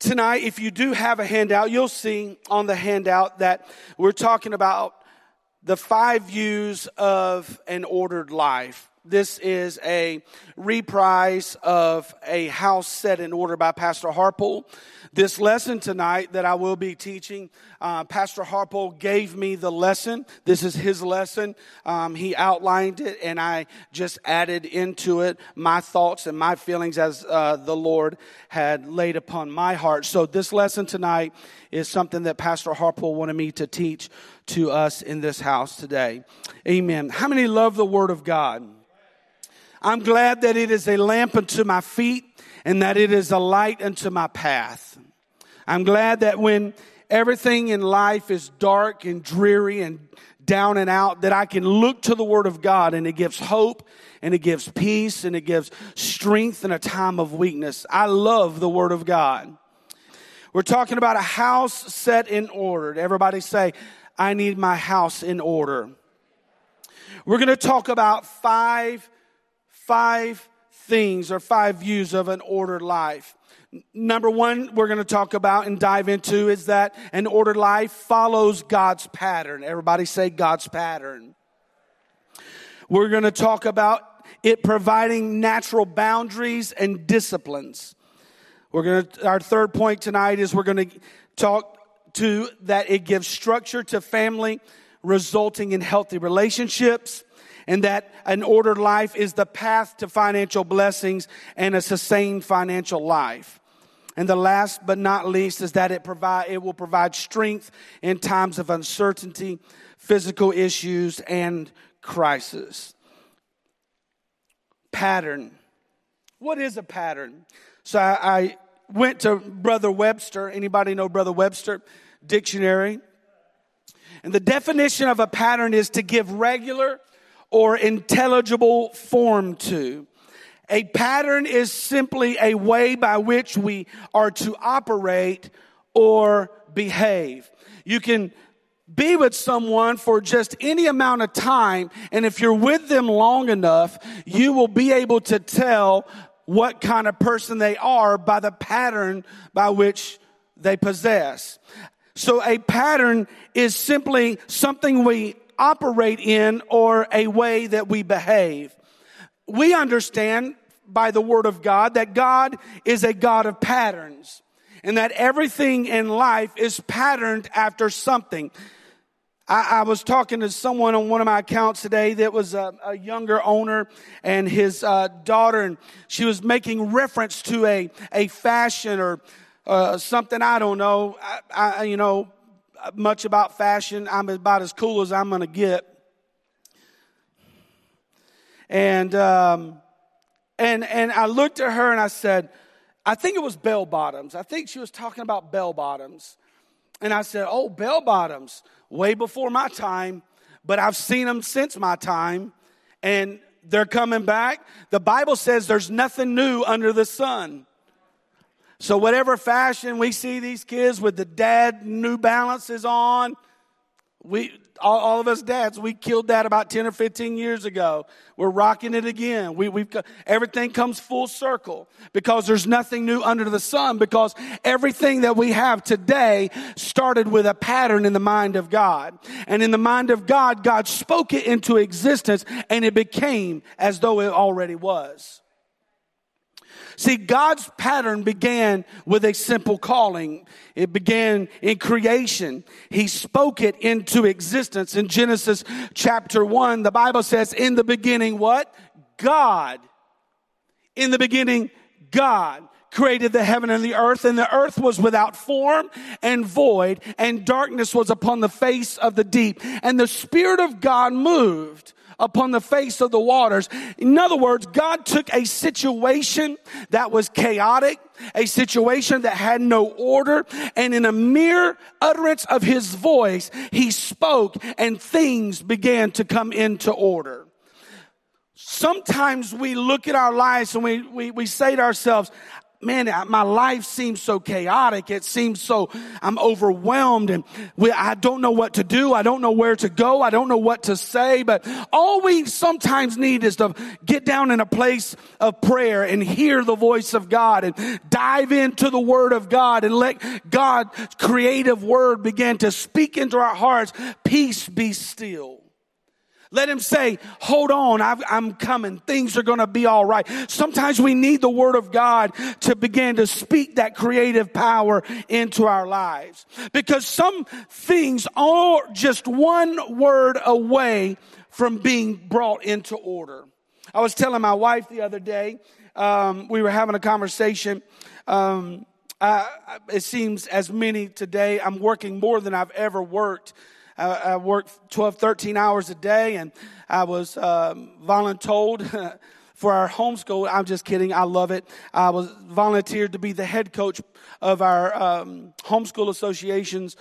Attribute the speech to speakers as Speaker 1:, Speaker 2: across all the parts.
Speaker 1: Tonight, if you do have a handout, you'll see on the handout that we're talking about the five views of an ordered life. This is a reprise of a house set in order by Pastor Harpole. This lesson tonight that I will be teaching, uh, Pastor Harpole gave me the lesson. This is his lesson. Um, he outlined it, and I just added into it my thoughts and my feelings as uh, the Lord had laid upon my heart. So this lesson tonight is something that Pastor Harpole wanted me to teach to us in this house today. Amen. How many love the Word of God? I'm glad that it is a lamp unto my feet and that it is a light unto my path. I'm glad that when everything in life is dark and dreary and down and out, that I can look to the Word of God and it gives hope and it gives peace and it gives strength in a time of weakness. I love the Word of God. We're talking about a house set in order. Everybody say, I need my house in order. We're going to talk about five five things or five views of an ordered life. Number one, we're going to talk about and dive into is that an ordered life follows God's pattern. Everybody say God's pattern. We're going to talk about it providing natural boundaries and disciplines. We're going to, our third point tonight is we're going to talk to that it gives structure to family, resulting in healthy relationships and that an ordered life is the path to financial blessings and a sustained financial life. And the last but not least is that it provide it will provide strength in times of uncertainty, physical issues, and crisis. Pattern. What is a pattern? So I, I went to Brother Webster. Anybody know Brother Webster dictionary? And the definition of a pattern is to give regular or intelligible form to. A pattern is simply a way by which we are to operate or behave. You can be with someone for just any amount of time, and if you're with them long enough, you will be able to tell what kind of person they are by the pattern by which they possess. So a pattern is simply something we operate in or a way that we behave. We understand by the word of God that God is a God of patterns and that everything in life is patterned after something. I, I, was talking to someone on one of my accounts today that was a, a younger owner and his uh, daughter, and she was making reference to a, a fashion or uh, something I don't know. I, I, you know, much about fashion. I'm about as cool as I'm going to get. And, um, and, and I looked at her and I said, I think it was bell bottoms. I think she was talking about bell bottoms. And I said, Oh, bell bottoms, way before my time, but I've seen them since my time, and they're coming back. The Bible says there's nothing new under the sun. So whatever fashion we see these kids with the dad New Balances on, we all, all, of us dads, we killed that about 10 or 15 years ago. We're rocking it again. We, we've everything comes full circle because there's nothing new under the sun because everything that we have today started with a pattern in the mind of God. And in the mind of God, God spoke it into existence and it became as though it already was. See, God's pattern began with a simple calling. It began in creation. He spoke it into existence. In Genesis chapter 1, the Bible says, in the beginning, what? God. In the beginning, God created the heaven and the earth, and the earth was without form and void, and darkness was upon the face of the deep. And the Spirit of God moved upon the face of the waters. In other words, God took a situation that was chaotic, a situation that had no order, and in a mere utterance of his voice, he spoke and things began to come into order. Sometimes we look at our lives and we, we, we say to ourselves, man, my life seems so chaotic. It seems so, I'm overwhelmed and we, I don't know what to do. I don't know where to go. I don't know what to say, but all we sometimes need is to get down in a place of prayer and hear the voice of God and dive into the word of God and let God's creative word begin to speak into our hearts. Peace be still. Let him say, hold on, i am coming. Things are going to be all right. Sometimes we need the word of God to begin to speak that creative power into our lives. Because some things are just one word away from being brought into order. I was telling my wife the other day, um, we were having a conversation. Um, it seems as many today, I'm working more than I've ever worked I, I worked 12, 13 hours a day, and I was um, voluntold for our homeschool. I'm just kidding. I love it. I was volunteered to be the head coach of our um, homeschool association's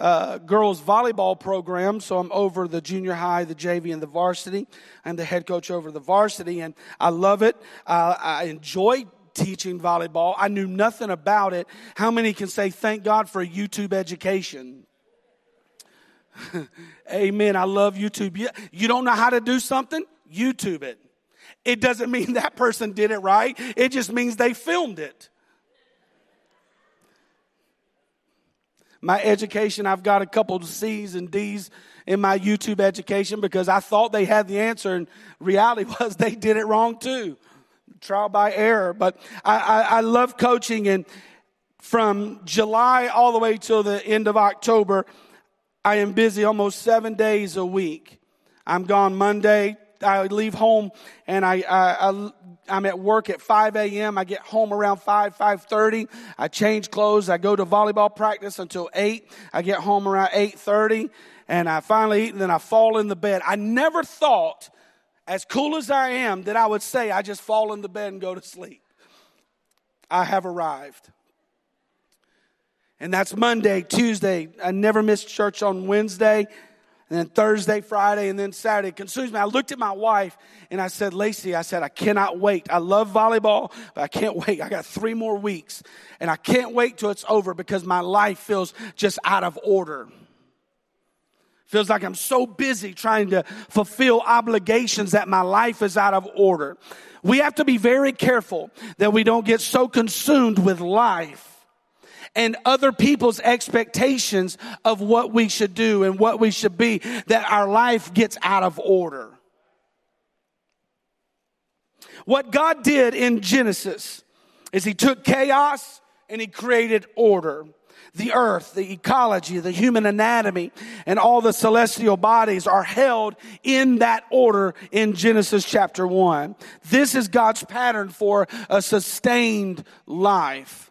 Speaker 1: uh, girls volleyball program. So I'm over the junior high, the JV, and the varsity. I'm the head coach over the varsity, and I love it. I enjoy teaching volleyball. I knew nothing about it. How many can say thank God for YouTube education? Amen. I love YouTube. You, don't know how to do something? YouTube it. It doesn't mean that person did it right. It just means they filmed it. My education, I've got a couple of C's and D's in my YouTube education because I thought they had the answer, and reality was they did it wrong too. Trial by error. But I, I, I love coaching, and from July all the way till the end of October, I am busy almost seven days a week. I'm gone Monday. I leave home and I, I, I am at work at 5 a.m. I get home around 5, 5.30. I change clothes. I go to volleyball practice until 8. I get home around 8.30 and I finally eat and then I fall in the bed. I never thought, as cool as I am, that I would say I just fall in the bed and go to sleep. I have arrived. And that's Monday, Tuesday. I never missed church on Wednesday. And then Thursday, Friday, and then Saturday. It consumes me. I looked at my wife and I said, Lacey, I said, I cannot wait. I love volleyball, but I can't wait. I got three more weeks and I can't wait till it's over because my life feels just out of order. Feels like I'm so busy trying to fulfill obligations that my life is out of order. We have to be very careful that we don't get so consumed with life and other people's expectations of what we should do and what we should be that our life gets out of order. What God did in Genesis is He took chaos and He created order. The earth, the ecology, the human anatomy, and all the celestial bodies are held in that order in Genesis chapter 1. This is God's pattern for a sustained life.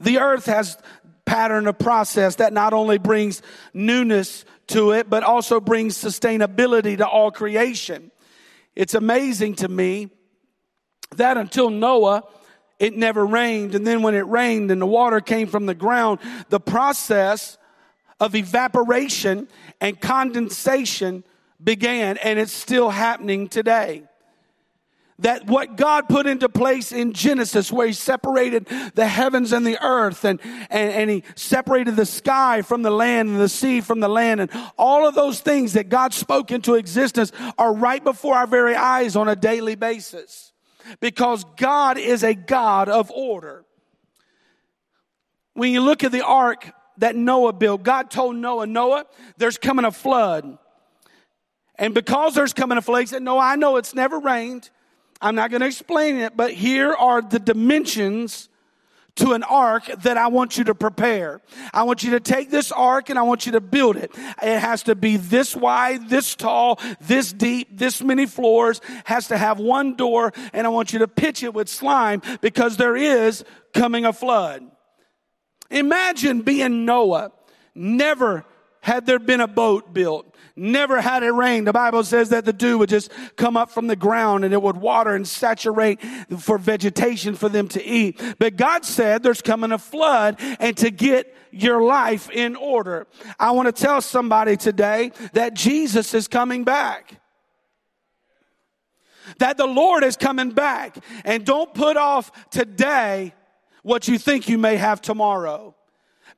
Speaker 1: The earth has pattern of process that not only brings newness to it, but also brings sustainability to all creation. It's amazing to me that until Noah, it never rained. And then when it rained and the water came from the ground, the process of evaporation and condensation began and it's still happening today that what God put into place in Genesis, where He separated the heavens and the earth, and, and, and, He separated the sky from the land and the sea from the land, and all of those things that God spoke into existence are right before our very eyes on a daily basis. Because God is a God of order. When you look at the ark that Noah built, God told Noah, Noah, there's coming a flood. And because there's coming a flood, he said, Noah, I know it's never rained. I'm not going to explain it, but here are the dimensions to an ark that I want you to prepare. I want you to take this ark and I want you to build it. It has to be this wide, this tall, this deep, this many floors, has to have one door, and I want you to pitch it with slime because there is coming a flood. Imagine being Noah, never had there been a boat built. Never had it rain. The Bible says that the dew would just come up from the ground and it would water and saturate for vegetation for them to eat. But God said there's coming a flood and to get your life in order. I want to tell somebody today that Jesus is coming back. that the Lord is coming back. And don't put off today what you think you may have tomorrow.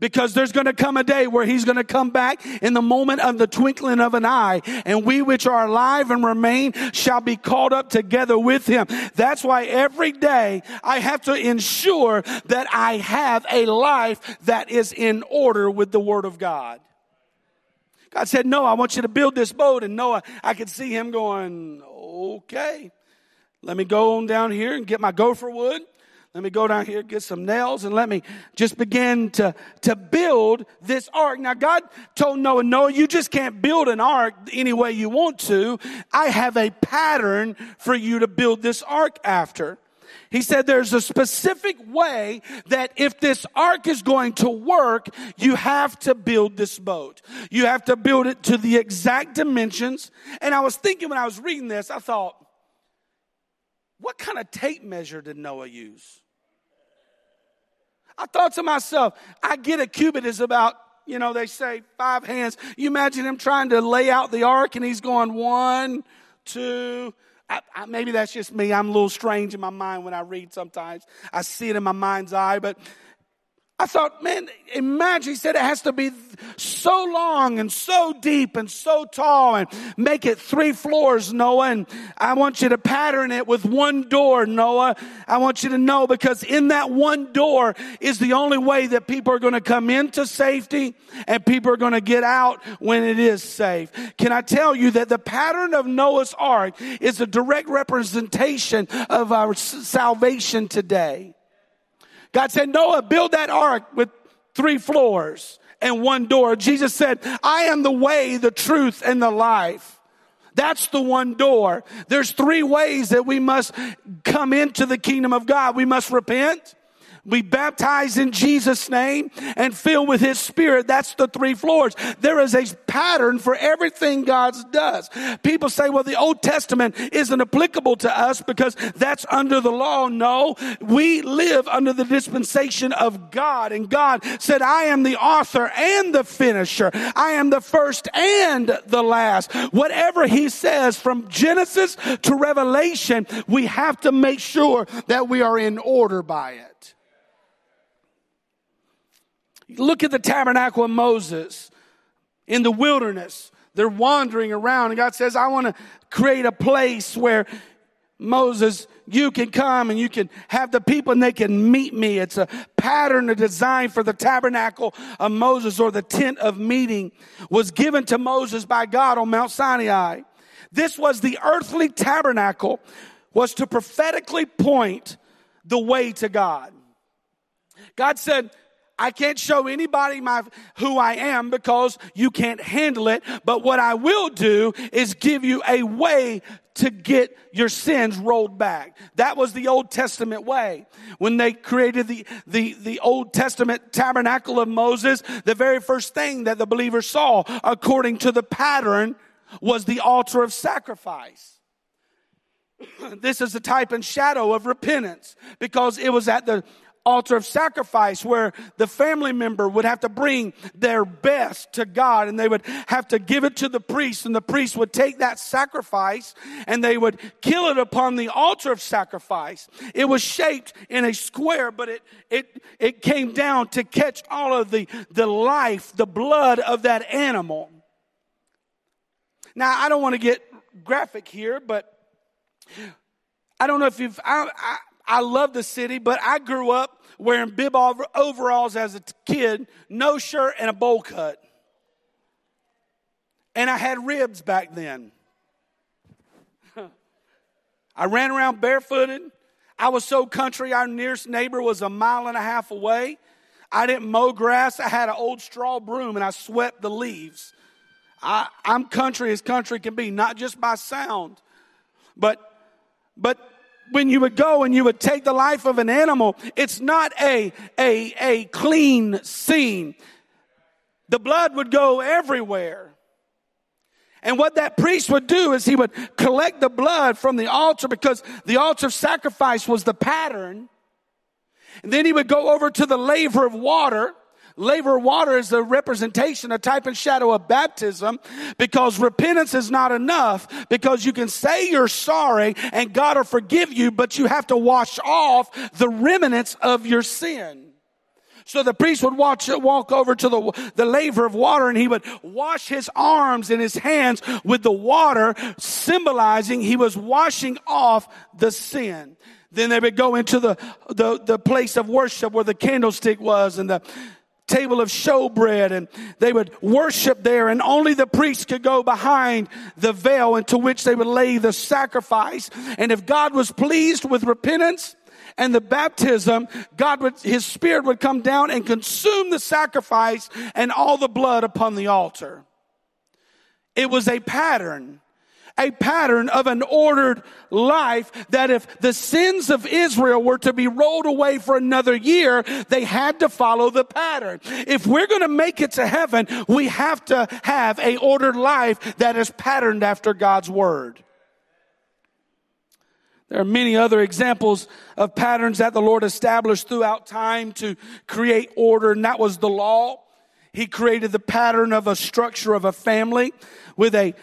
Speaker 1: Because there's going to come a day where he's going to come back in the moment of the twinkling of an eye, and we which are alive and remain shall be called up together with him. That's why every day I have to ensure that I have a life that is in order with the word of God. God said, No, I want you to build this boat. And Noah, I could see him going, Okay, let me go on down here and get my gopher wood. Let me go down here, get some nails, and let me just begin to, to build this ark. Now, God told Noah, Noah, you just can't build an ark any way you want to. I have a pattern for you to build this ark after. He said there's a specific way that if this ark is going to work, you have to build this boat. You have to build it to the exact dimensions. And I was thinking when I was reading this, I thought, what kind of tape measure did Noah use? I thought to myself, I get a cubit is about, you know, they say five hands. You imagine him trying to lay out the ark and he's going one, two, I, I, maybe that's just me. I'm a little strange in my mind when I read sometimes. I see it in my mind's eye, but I thought, man, imagine, he said it has to be so long and so deep and so tall and make it three floors, Noah. And I want you to pattern it with one door, Noah. I want you to know because in that one door is the only way that people are going to come into safety and people are going to get out when it is safe. Can I tell you that the pattern of Noah's ark is a direct representation of our salvation today? God said, Noah, build that ark with three floors and one door. Jesus said, I am the way, the truth, and the life. That's the one door. There's three ways that we must come into the kingdom of God. We must repent we baptize in Jesus' name and fill with His Spirit. That's the three floors. There is a pattern for everything God does. People say, well, the Old Testament isn't applicable to us because that's under the law. No, we live under the dispensation of God. And God said, I am the author and the finisher. I am the first and the last. Whatever He says from Genesis to Revelation, we have to make sure that we are in order by it. Look at the tabernacle of Moses in the wilderness. They're wandering around, and God says, I want to create a place where Moses, you can come and you can have the people and they can meet me. It's a pattern, a design for the tabernacle of Moses or the tent of meeting was given to Moses by God on Mount Sinai. This was the earthly tabernacle was to prophetically point the way to God. God said, I can't show anybody my, who I am because you can't handle it. But what I will do is give you a way to get your sins rolled back. That was the Old Testament way. When they created the, the, the Old Testament tabernacle of Moses, the very first thing that the believer saw, according to the pattern, was the altar of sacrifice. This is a type and shadow of repentance because it was at the altar of sacrifice where the family member would have to bring their best to God and they would have to give it to the priest and the priest would take that sacrifice and they would kill it upon the altar of sacrifice. It was shaped in a square, but it, it, it came down to catch all of the, the life, the blood of that animal. Now, I don't want to get graphic here, but I don't know if you've, I, I, I love the city, but I grew up wearing bib overalls as a kid, no shirt, and a bowl cut. And I had ribs back then. I ran around barefooted. I was so country, our nearest neighbor was a mile and a half away. I didn't mow grass. I had an old straw broom and I swept the leaves. I, am country as country can be, not just by sound, but, but when you would go and you would take the life of an animal, it's not a, a, a clean scene. The blood would go everywhere. And what that priest would do is he would collect the blood from the altar because the altar of sacrifice was the pattern. And then he would go over to the laver of water Laver water is a representation, a type and shadow of baptism because repentance is not enough because you can say you're sorry and God will forgive you, but you have to wash off the remnants of your sin. So the priest would watch, walk over to the, the laver of water and he would wash his arms and his hands with the water, symbolizing he was washing off the sin. Then they would go into the, the, the place of worship where the candlestick was and the table of showbread and they would worship there and only the priest could go behind the veil into which they would lay the sacrifice. And if God was pleased with repentance, and the baptism, God would, His Spirit would come down and consume the sacrifice and all the blood upon the altar. It was a pattern a pattern of an ordered life that if the sins of Israel were to be rolled away for another year, they had to follow the pattern. If we're going to make it to heaven, we have to have a ordered life that is patterned after God's word. There are many other examples of patterns that the Lord established throughout time to create order, and that was the law. He created the pattern of a structure of a family with a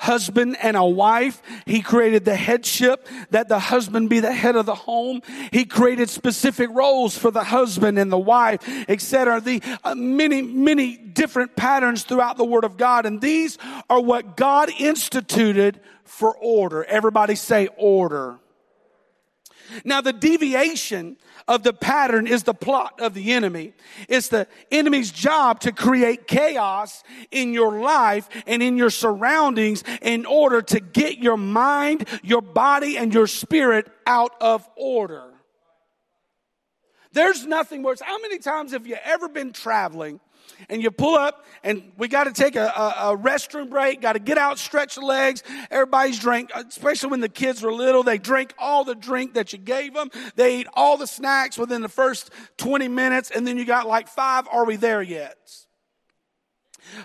Speaker 1: husband and a wife. He created the headship that the husband be the head of the home. He created specific roles for the husband and the wife, etc. The uh, many, many different patterns throughout the word of God. And these are what God instituted for order. Everybody say order. Now the deviation of the pattern is the plot of the enemy. It's the enemy's job to create chaos in your life and in your surroundings in order to get your mind, your body, and your spirit out of order. There's nothing worse. How many times have you ever been traveling and you pull up and we got to take a, a, a, restroom break, got to get out, stretch the legs. Everybody's drink, especially when the kids were little, they drink all the drink that you gave them. They eat all the snacks within the first 20 minutes and then you got like five, are we there yet?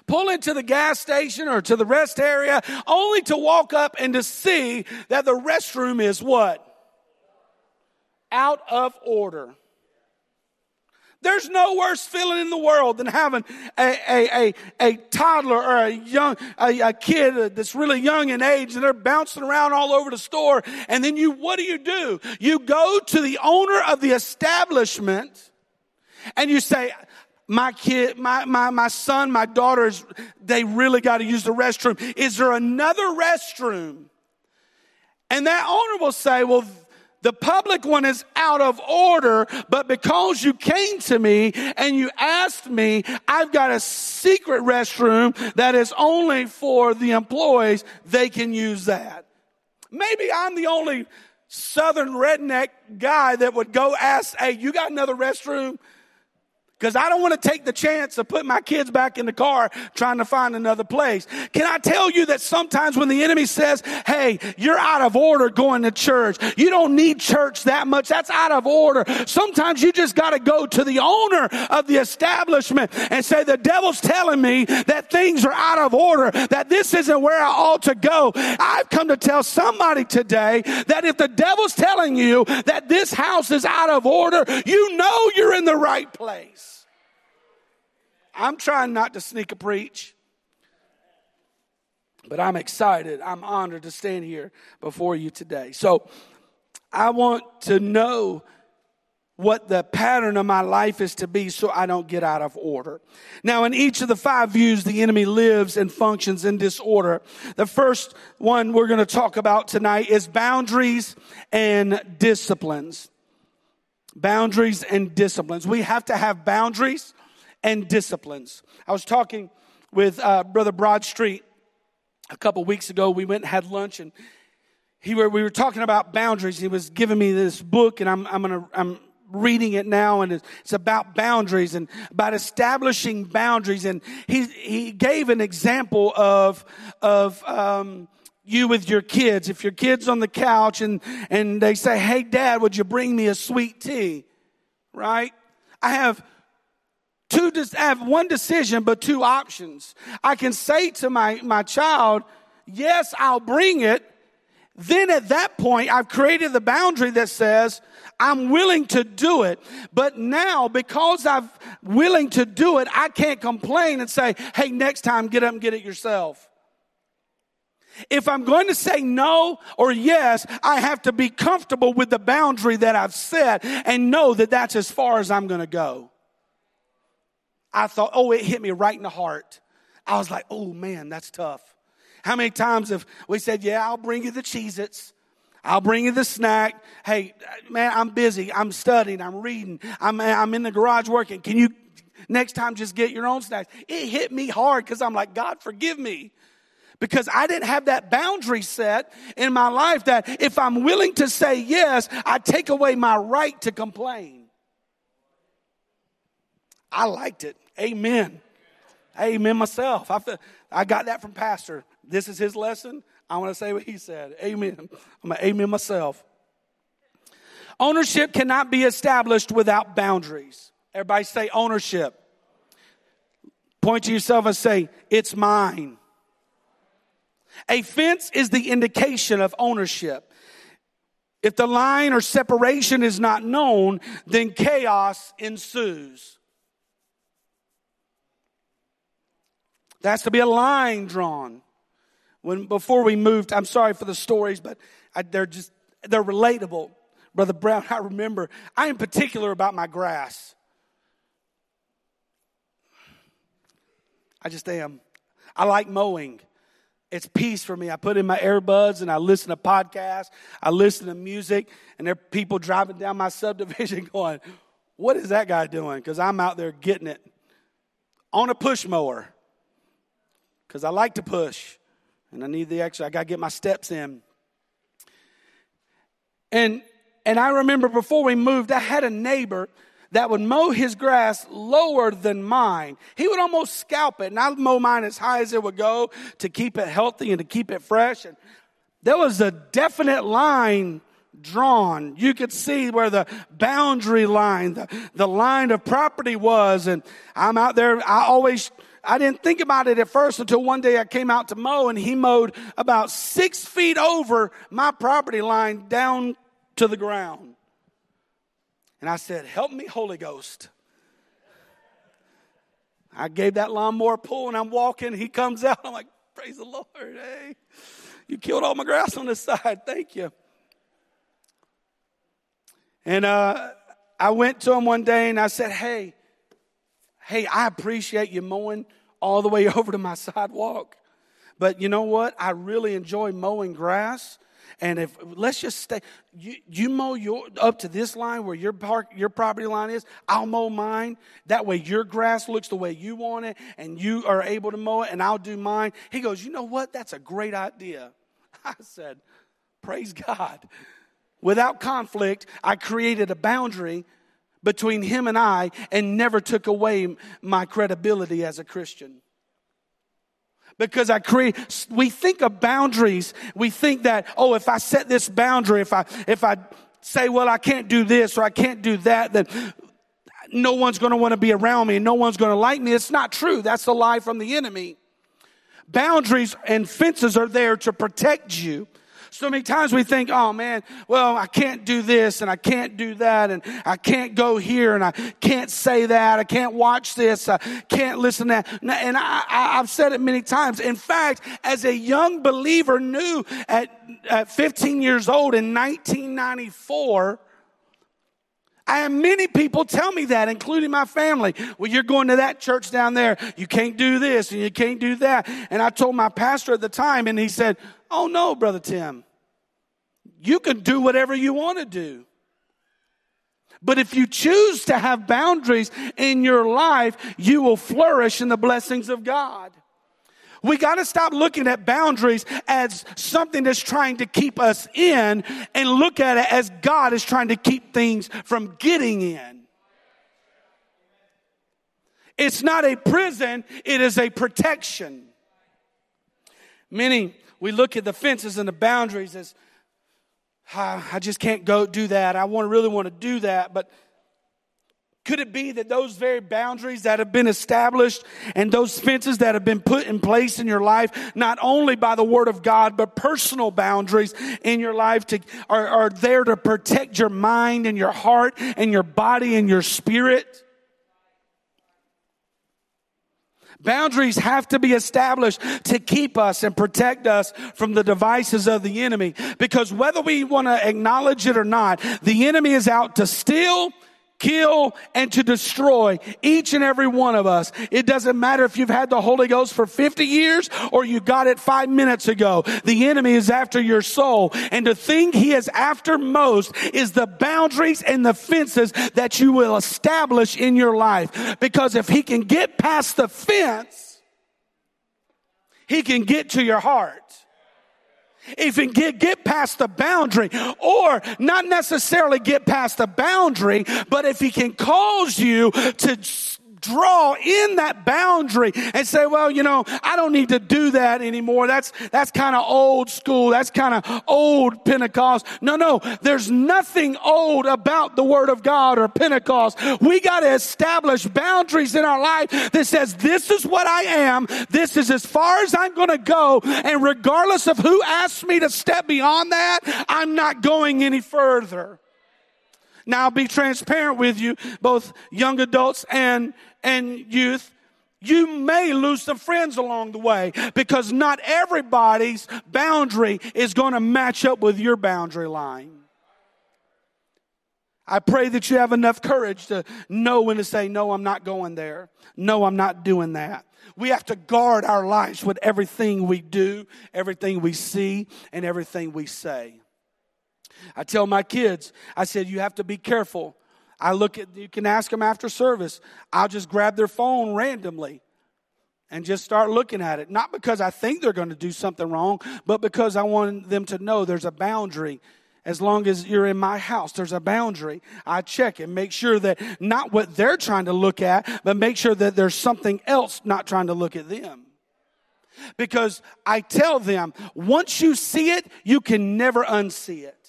Speaker 1: Pull into the gas station or to the rest area only to walk up and to see that the restroom is what? Out of order. There's no worse feeling in the world than having a, a, a, a toddler or a young, a, a kid that's really young in age and they're bouncing around all over the store. And then you, what do you do? You go to the owner of the establishment and you say, my kid, my, my, my son, my daughters, they really got to use the restroom. Is there another restroom? And that owner will say, well, the public one is out of order, but because you came to me and you asked me, I've got a secret restroom that is only for the employees. They can use that. Maybe I'm the only southern redneck guy that would go ask, Hey, you got another restroom? Because I don't want to take the chance of putting my kids back in the car trying to find another place. Can I tell you that sometimes when the enemy says, hey, you're out of order going to church. You don't need church that much. That's out of order. Sometimes you just got to go to the owner of the establishment and say, the devil's telling me that things are out of order, that this isn't where I ought to go. I've come to tell somebody today that if the devil's telling you that this house is out of order, you know you're in the right place. I'm trying not to sneak a preach, but I'm excited. I'm honored to stand here before you today. So I want to know what the pattern of my life is to be so I don't get out of order. Now, in each of the five views, the enemy lives and functions in disorder. The first one we're going to talk about tonight is boundaries and disciplines. Boundaries and disciplines. We have to have boundaries and disciplines. I was talking with uh, Brother Broadstreet a couple weeks ago. We went and had lunch, and he were, we were talking about boundaries. He was giving me this book, and I'm, I'm gonna I'm reading it now, and it's about boundaries and about establishing boundaries. And he he gave an example of of um, you with your kids. If your kid's on the couch and and they say, "Hey, Dad, would you bring me a sweet tea?" Right? I have two, I have one decision, but two options. I can say to my, my child, yes, I'll bring it. then at that point, I've created the boundary that says, I'm willing to do it. But now, because I'm willing to do it, I can't complain and say, hey, next time get up and get it yourself. If I'm going to say no or yes, I have to be comfortable with the boundary that I've set and know that that's as far as I'm going to go. I thought, oh, it hit me right in the heart. I was like, oh man, that's tough. How many times have we said, yeah, I'll bring you the Cheez Its. I'll bring you the snack. Hey, man, I'm busy. I'm studying. I'm reading. I'm, I'm in the garage working. Can you next time just get your own snacks? It hit me hard because I'm like, God, forgive me. Because I didn't have that boundary set in my life that if I'm willing to say yes, I take away my right to complain. I liked it. Amen. Amen myself. I, feel, I got that from Pastor. This is his lesson. I want to say what he said. Amen. I'm going to amen myself. Ownership cannot be established without boundaries. Everybody say ownership. Point to yourself and say, It's mine. A fence is the indication of ownership. If the line or separation is not known, then chaos ensues. There has to be a line drawn. When before we moved, I'm sorry for the stories, but I, they're just they're relatable. Brother Brown, I remember I am particular about my grass. I just am. I like mowing. It's peace for me. I put in my earbuds and I listen to podcasts. I listen to music, and there are people driving down my subdivision going, What is that guy doing? Because I'm out there getting it on a push mower. Because I like to push and I need the extra. I got to get my steps in. And and I remember before we moved, I had a neighbor that would mow his grass lower than mine. He would almost scalp it, and I'd mow mine as high as it would go to keep it healthy and to keep it fresh. And there was a definite line drawn. You could see where the boundary line, the, the line of property was. And I'm out there, I always I didn't think about it at first until one day I came out to mow and he mowed about six feet over my property line down to the ground. And I said, Help me, Holy Ghost. I gave that lawnmower a pull and I'm walking. He comes out. I'm like, Praise the Lord. Hey, you killed all my grass on this side. Thank you. And uh, I went to him one day and I said, Hey, hey, I appreciate you mowing all the way over to my sidewalk. But you know what? I really enjoy mowing grass. And if let's just stay, you, you mow your up to this line where your park your property line is. I'll mow mine. That way your grass looks the way you want it, and you are able to mow it, and I'll do mine. He goes, you know what? That's a great idea. I said, praise God. Without conflict, I created a boundary between him and I and never took away my credibility as a Christian. Because I create, we think of boundaries. We think that, oh, if I set this boundary, if I, if I say, well, I can't do this or I can't do that, then no one's going to want to be around me and no one's going to like me. It's not true. That's a lie from the enemy. Boundaries and fences are there to protect you so many times we think, oh man, well, I can't do this and I can't do that and I can't go here and I can't say that. I can't watch this. I can't listen to that. And I, I've said it many times. In fact, as a young believer knew at, at 15 years old in 1994, I have many people tell me that, including my family. Well, you're going to that church down there. You can't do this and you can't do that. And I told my pastor at the time, and he said, Oh, no, Brother Tim. You can do whatever you want to do. But if you choose to have boundaries in your life, you will flourish in the blessings of God. We got to stop looking at boundaries as something that's trying to keep us in and look at it as God is trying to keep things from getting in. It's not a prison, it is a protection. Many, we look at the fences and the boundaries as I just can't go do that. I want to really want to do that, but Could it be that those very boundaries that have been established and those fences that have been put in place in your life, not only by the word of God, but personal boundaries in your life to, are, are there to protect your mind and your heart and your body and your spirit? Boundaries have to be established to keep us and protect us from the devices of the enemy. Because whether we want to acknowledge it or not, the enemy is out to steal, kill, and to destroy each and every one of us. It doesn't matter if you've had the Holy Ghost for 50 years or you got it five minutes ago. The enemy is after your soul. And the thing he is after most is the boundaries and the fences that you will establish in your life. Because if he can get past the fence, he can get to your heart can get, get past the boundary or not necessarily get past the boundary, but if he can cause you to draw in that boundary and say, well, you know, I don't need to do that anymore. That's, that's kind of old school. That's kind of old Pentecost. No, no, there's nothing old about the word of God or Pentecost. We got to establish boundaries in our life that says, this is what I am. This is as far as I'm going to go. And regardless of who asks me to step beyond that, I'm not going any further. Now I'll be transparent with you, both young adults and, and youth. You may lose some friends along the way because not everybody's boundary is going to match up with your boundary line. I pray that you have enough courage to know when to say, no, I'm not going there. No, I'm not doing that. We have to guard our lives with everything we do, everything we see, and everything we say. I tell my kids, I said, you have to be careful. I look at, you can ask them after service. I'll just grab their phone randomly and just start looking at it. Not because I think they're going to do something wrong, but because I want them to know there's a boundary. As long as you're in my house, there's a boundary. I check and make sure that not what they're trying to look at, but make sure that there's something else not trying to look at them. Because I tell them, once you see it, you can never unsee it.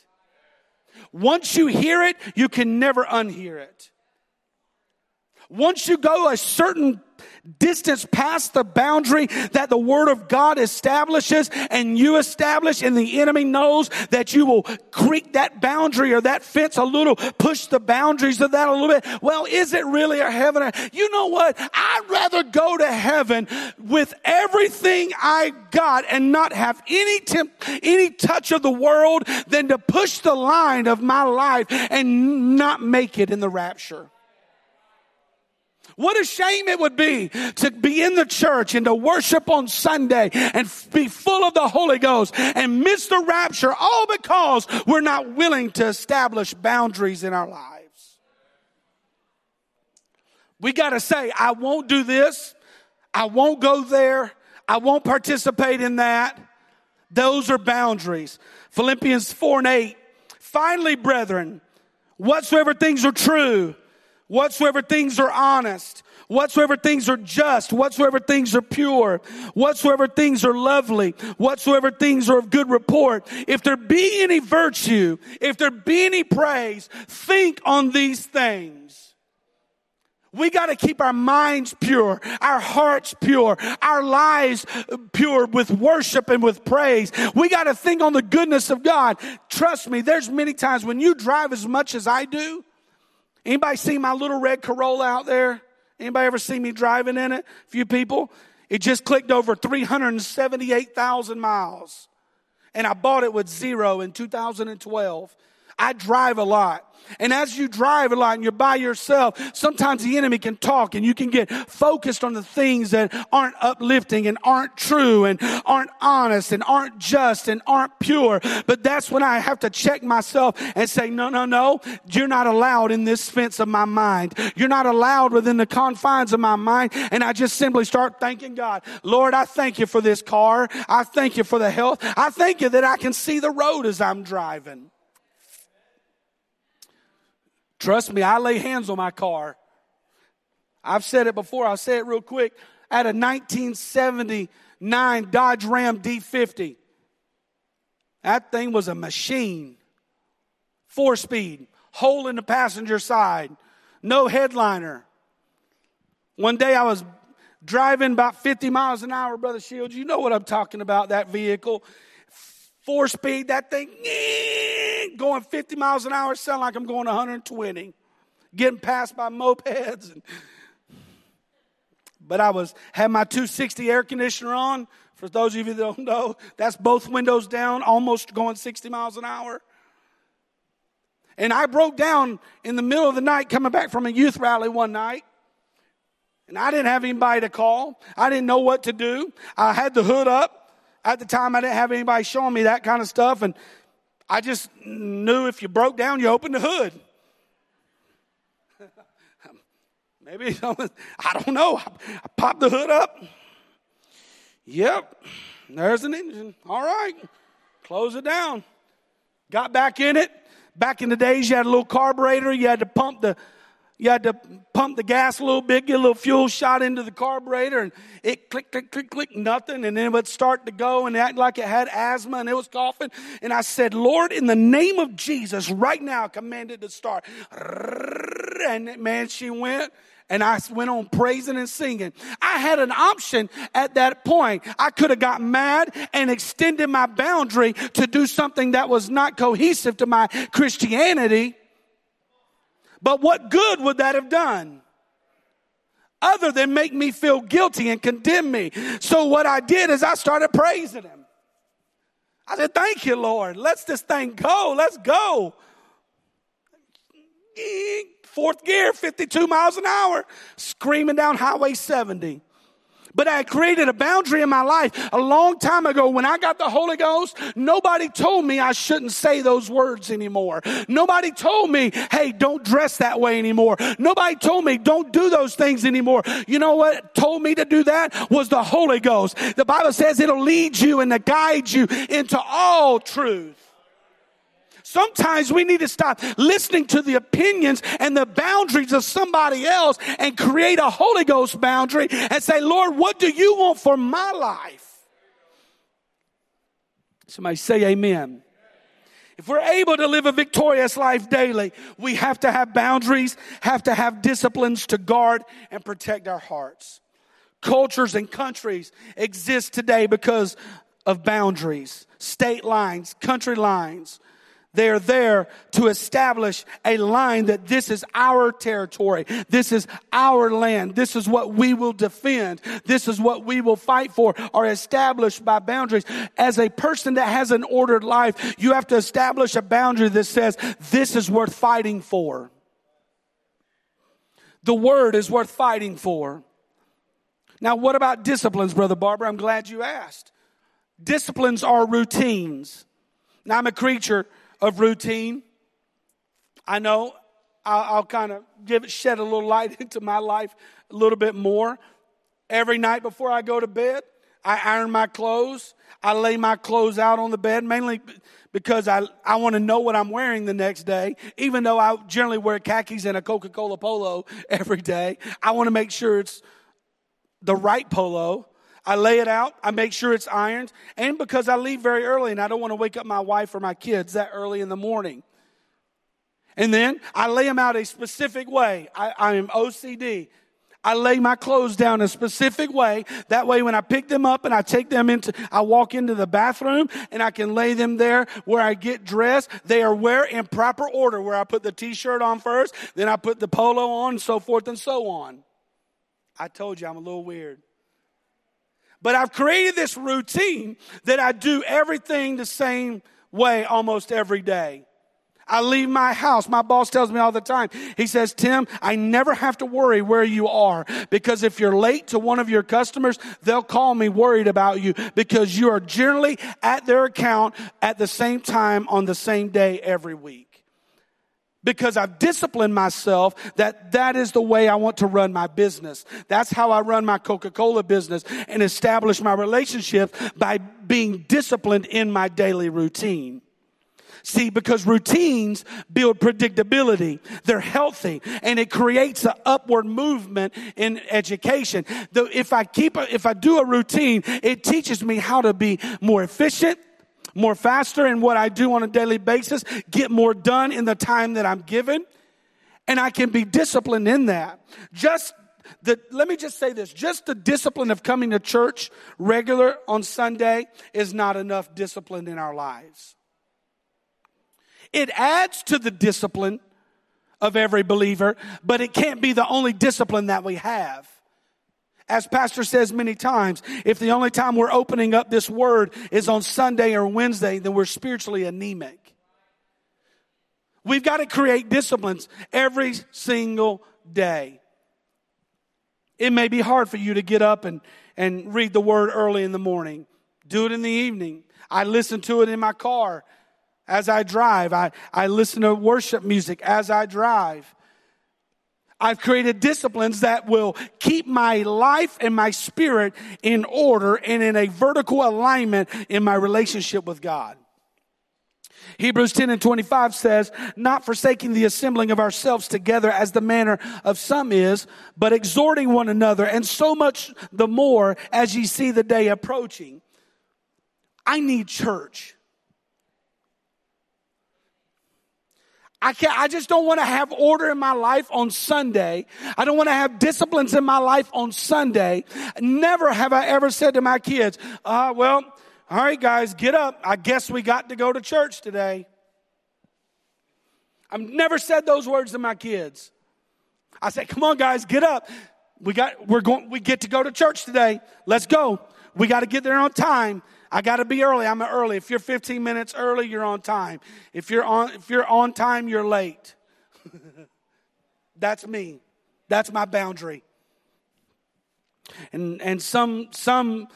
Speaker 1: Once you hear it, you can never unhear it. Once you go a certain distance past the boundary that the word of God establishes and you establish and the enemy knows that you will creak that boundary or that fence a little, push the boundaries of that a little bit. Well, is it really a heaven? You know what? I'd rather go to heaven with everything I got and not have any temp- any touch of the world than to push the line of my life and not make it in the rapture. What a shame it would be to be in the church and to worship on Sunday and be full of the Holy Ghost and miss the rapture all because we're not willing to establish boundaries in our lives. We got to say, I won't do this. I won't go there. I won't participate in that. Those are boundaries. Philippians 4 and 8. Finally, brethren, whatsoever things are true, whatsoever things are honest, whatsoever things are just, whatsoever things are pure, whatsoever things are lovely, whatsoever things are of good report, if there be any virtue, if there be any praise, think on these things. We got to keep our minds pure, our hearts pure, our lives pure with worship and with praise. We got to think on the goodness of God. Trust me, there's many times when you drive as much as I do, Anybody see my little red Corolla out there? Anybody ever see me driving in it? A few people. It just clicked over 378,000 miles. And I bought it with zero in 2012. I drive a lot. And as you drive a lot and you're by yourself, sometimes the enemy can talk and you can get focused on the things that aren't uplifting and aren't true and aren't honest and aren't just and aren't pure. But that's when I have to check myself and say, no, no, no, you're not allowed in this fence of my mind. You're not allowed within the confines of my mind. And I just simply start thanking God. Lord, I thank you for this car. I thank you for the health. I thank you that I can see the road as I'm driving. Trust me, I lay hands on my car. I've said it before, I'll say it real quick. I had a 1979 Dodge Ram D50. That thing was a machine. Four speed, hole in the passenger side, no headliner. One day I was driving about 50 miles an hour, Brother Shields. You know what I'm talking about, that vehicle. Four speed, that thing, eh, going 50 miles an hour, sound like I'm going 120. Getting passed by mopeds. And, but I was, had my 260 air conditioner on. For those of you that don't know, that's both windows down, almost going 60 miles an hour. And I broke down in the middle of the night coming back from a youth rally one night. And I didn't have anybody to call. I didn't know what to do. I had the hood up. At the time, I didn't have anybody showing me that kind of stuff. And I just knew if you broke down, you opened the hood. Maybe, I don't know. I popped the hood up. Yep, there's an engine. All right, close it down. Got back in it. Back in the days, you had a little carburetor. You had to pump the you had to pump the gas a little bit, get a little fuel shot into the carburetor, and it click, click, click, click, nothing. And then it would start to go and act like it had asthma and it was coughing. And I said, Lord, in the name of Jesus, right now, command it to start. And man, she went. And I went on praising and singing. I had an option at that point. I could have got mad and extended my boundary to do something that was not cohesive to my Christianity. But what good would that have done? Other than make me feel guilty and condemn me. So what I did is I started praising him. I said, Thank you, Lord. Let's this thing go. Let's go. Fourth gear, 52 miles an hour, screaming down Highway 70. But I created a boundary in my life a long time ago when I got the Holy Ghost. Nobody told me I shouldn't say those words anymore. Nobody told me, hey, don't dress that way anymore. Nobody told me don't do those things anymore. You know what told me to do that was the Holy Ghost. The Bible says it'll lead you and to guide you into all truth. Sometimes we need to stop listening to the opinions and the boundaries of somebody else and create a Holy Ghost boundary and say, Lord, what do you want for my life? Somebody say amen. If we're able to live a victorious life daily, we have to have boundaries, have to have disciplines to guard and protect our hearts. Cultures and countries exist today because of boundaries, state lines, country lines. They are there to establish a line that this is our territory. This is our land. This is what we will defend. This is what we will fight for are established by boundaries. As a person that has an ordered life, you have to establish a boundary that says this is worth fighting for. The word is worth fighting for. Now, what about disciplines, Brother Barbour? I'm glad you asked. Disciplines are routines. Now, I'm a creature of routine. I know I'll, I'll kind of give it, shed a little light into my life a little bit more. Every night before I go to bed, I iron my clothes. I lay my clothes out on the bed, mainly because I, I want to know what I'm wearing the next day. Even though I generally wear khakis and a Coca Cola polo every day, I want to make sure it's the right polo. I lay it out. I make sure it's ironed. And because I leave very early and I don't want to wake up my wife or my kids that early in the morning. And then I lay them out a specific way. I, I am OCD. I lay my clothes down a specific way. That way, when I pick them up and I take them into, I walk into the bathroom and I can lay them there where I get dressed. They are where in proper order, where I put the t-shirt on first, then I put the polo on, so forth and so on. I told you I'm a little weird. But I've created this routine that I do everything the same way almost every day. I leave my house. My boss tells me all the time. He says, Tim, I never have to worry where you are because if you're late to one of your customers, they'll call me worried about you because you are generally at their account at the same time on the same day every week because I've disciplined myself that that is the way I want to run my business. That's how I run my Coca-Cola business and establish my relationship by being disciplined in my daily routine. See, because routines build predictability. They're healthy and it creates an upward movement in education. Though If I keep, a, if I do a routine, it teaches me how to be more efficient, more faster in what I do on a daily basis, get more done in the time that I'm given. And I can be disciplined in that. Just the, let me just say this. Just the discipline of coming to church regular on Sunday is not enough discipline in our lives. It adds to the discipline of every believer, but it can't be the only discipline that we have. As Pastor says many times, if the only time we're opening up this word is on Sunday or Wednesday, then we're spiritually anemic. We've got to create disciplines every single day. It may be hard for you to get up and, and read the word early in the morning. Do it in the evening. I listen to it in my car as I drive. I, I listen to worship music as I drive. I've created disciplines that will keep my life and my spirit in order and in a vertical alignment in my relationship with God. Hebrews 10 and 25 says, not forsaking the assembling of ourselves together as the manner of some is, but exhorting one another, and so much the more as ye see the day approaching. I need church. I can't, I just don't want to have order in my life on Sunday. I don't want to have disciplines in my life on Sunday. Never have I ever said to my kids, uh, well, all right, guys, get up. I guess we got to go to church today. I've never said those words to my kids. I said, come on, guys, get up. We got, we're going, we get to go to church today. Let's go. We got to get there on time. I got to be early. I'm early. If you're 15 minutes early, you're on time. If you're on, if you're on time, you're late. That's me. That's my boundary. And, and some, some,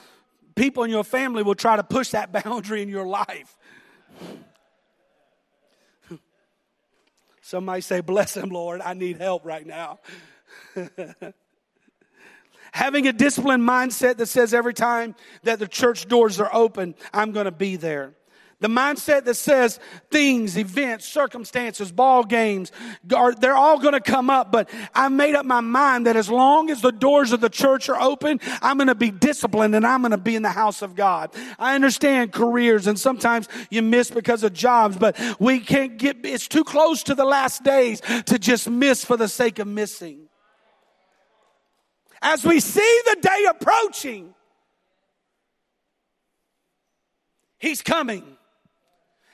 Speaker 1: people in your family will try to push that boundary in your life. Somebody say, Bless him, Lord. I need help right now. Having a disciplined mindset that says every time that the church doors are open, I'm going to be there. The mindset that says things, events, circumstances, ball games, are, they're all going to come up, but I made up my mind that as long as the doors of the church are open, I'm going to be disciplined and I'm going to be in the house of God. I understand careers and sometimes you miss because of jobs, but we can't get, it's too close to the last days to just miss for the sake of missing. As we see the day approaching, He's coming.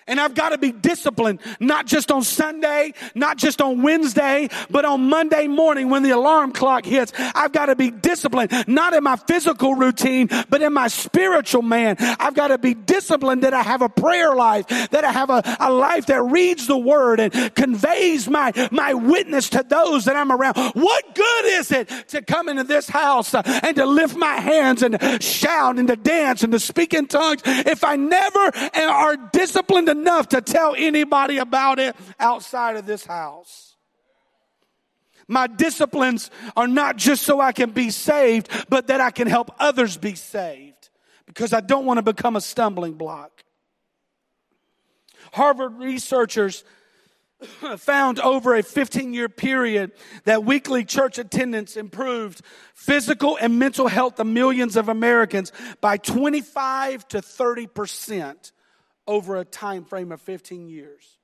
Speaker 1: And I've got to be disciplined, not just on Sunday, not just on Wednesday, but on Monday morning when the alarm clock hits. I've got to be disciplined, not in my physical routine, but in my spiritual man. I've got to be disciplined that I have a prayer life, that I have a, a life that reads the word and conveys my, my witness to those that I'm around. What good is it to come into this house uh, and to lift my hands and shout and to dance and to speak in tongues if I never are disciplined enough to tell anybody about it outside of this house. My disciplines are not just so I can be saved, but that I can help others be saved because I don't want to become a stumbling block. Harvard researchers found over a 15 year period that weekly church attendance improved physical and mental health of millions of Americans by 25 to 30 percent over a time frame of 15 years.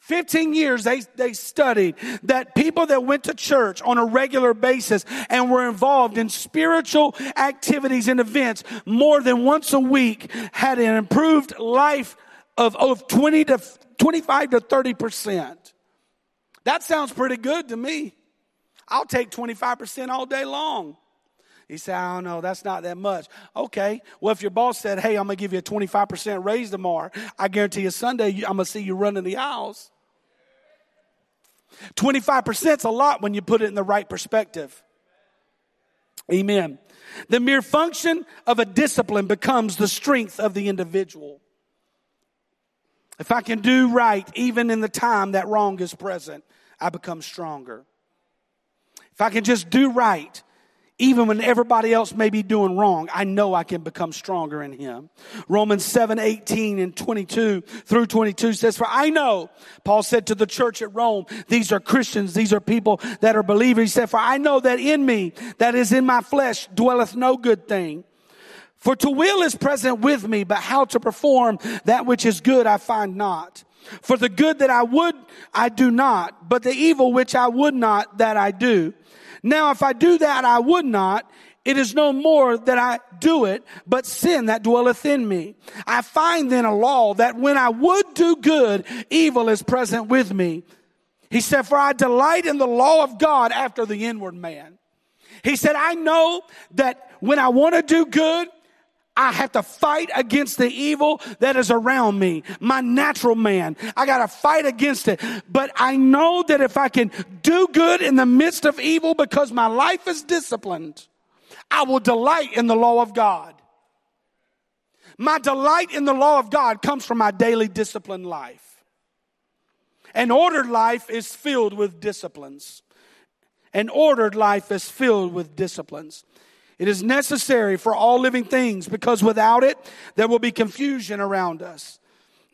Speaker 1: 15 years they, they studied that people that went to church on a regular basis and were involved in spiritual activities and events more than once a week had an improved life of, of 20 to 25 to 30 percent. That sounds pretty good to me. I'll take 25% all day long. He said, I don't know, that's not that much. Okay. Well, if your boss said, hey, I'm going to give you a 25% raise tomorrow, I guarantee you Sunday, I'm going to see you running the aisles. 25% is a lot when you put it in the right perspective. Amen. The mere function of a discipline becomes the strength of the individual. If I can do right, even in the time that wrong is present, I become stronger. If I can just do right, even when everybody else may be doing wrong, I know I can become stronger in him. Romans 7, 18 and 22 through 22 says, for I know, Paul said to the church at Rome, these are Christians, these are people that are believers. He said, for I know that in me, that is in my flesh, dwelleth no good thing. For to will is present with me, but how to perform that which is good I find not. For the good that I would, I do not, but the evil which I would not, that I do. Now if I do that I would not, it is no more that I do it, but sin that dwelleth in me. I find then a law that when I would do good, evil is present with me. He said, for I delight in the law of God after the inward man. He said, I know that when I want to do good, I have to fight against the evil that is around me, my natural man. I got to fight against it. But I know that if I can do good in the midst of evil because my life is disciplined, I will delight in the law of God. My delight in the law of God comes from my daily disciplined life. An ordered life is filled with disciplines. An ordered life is filled with disciplines. It is necessary for all living things because without it, there will be confusion around us.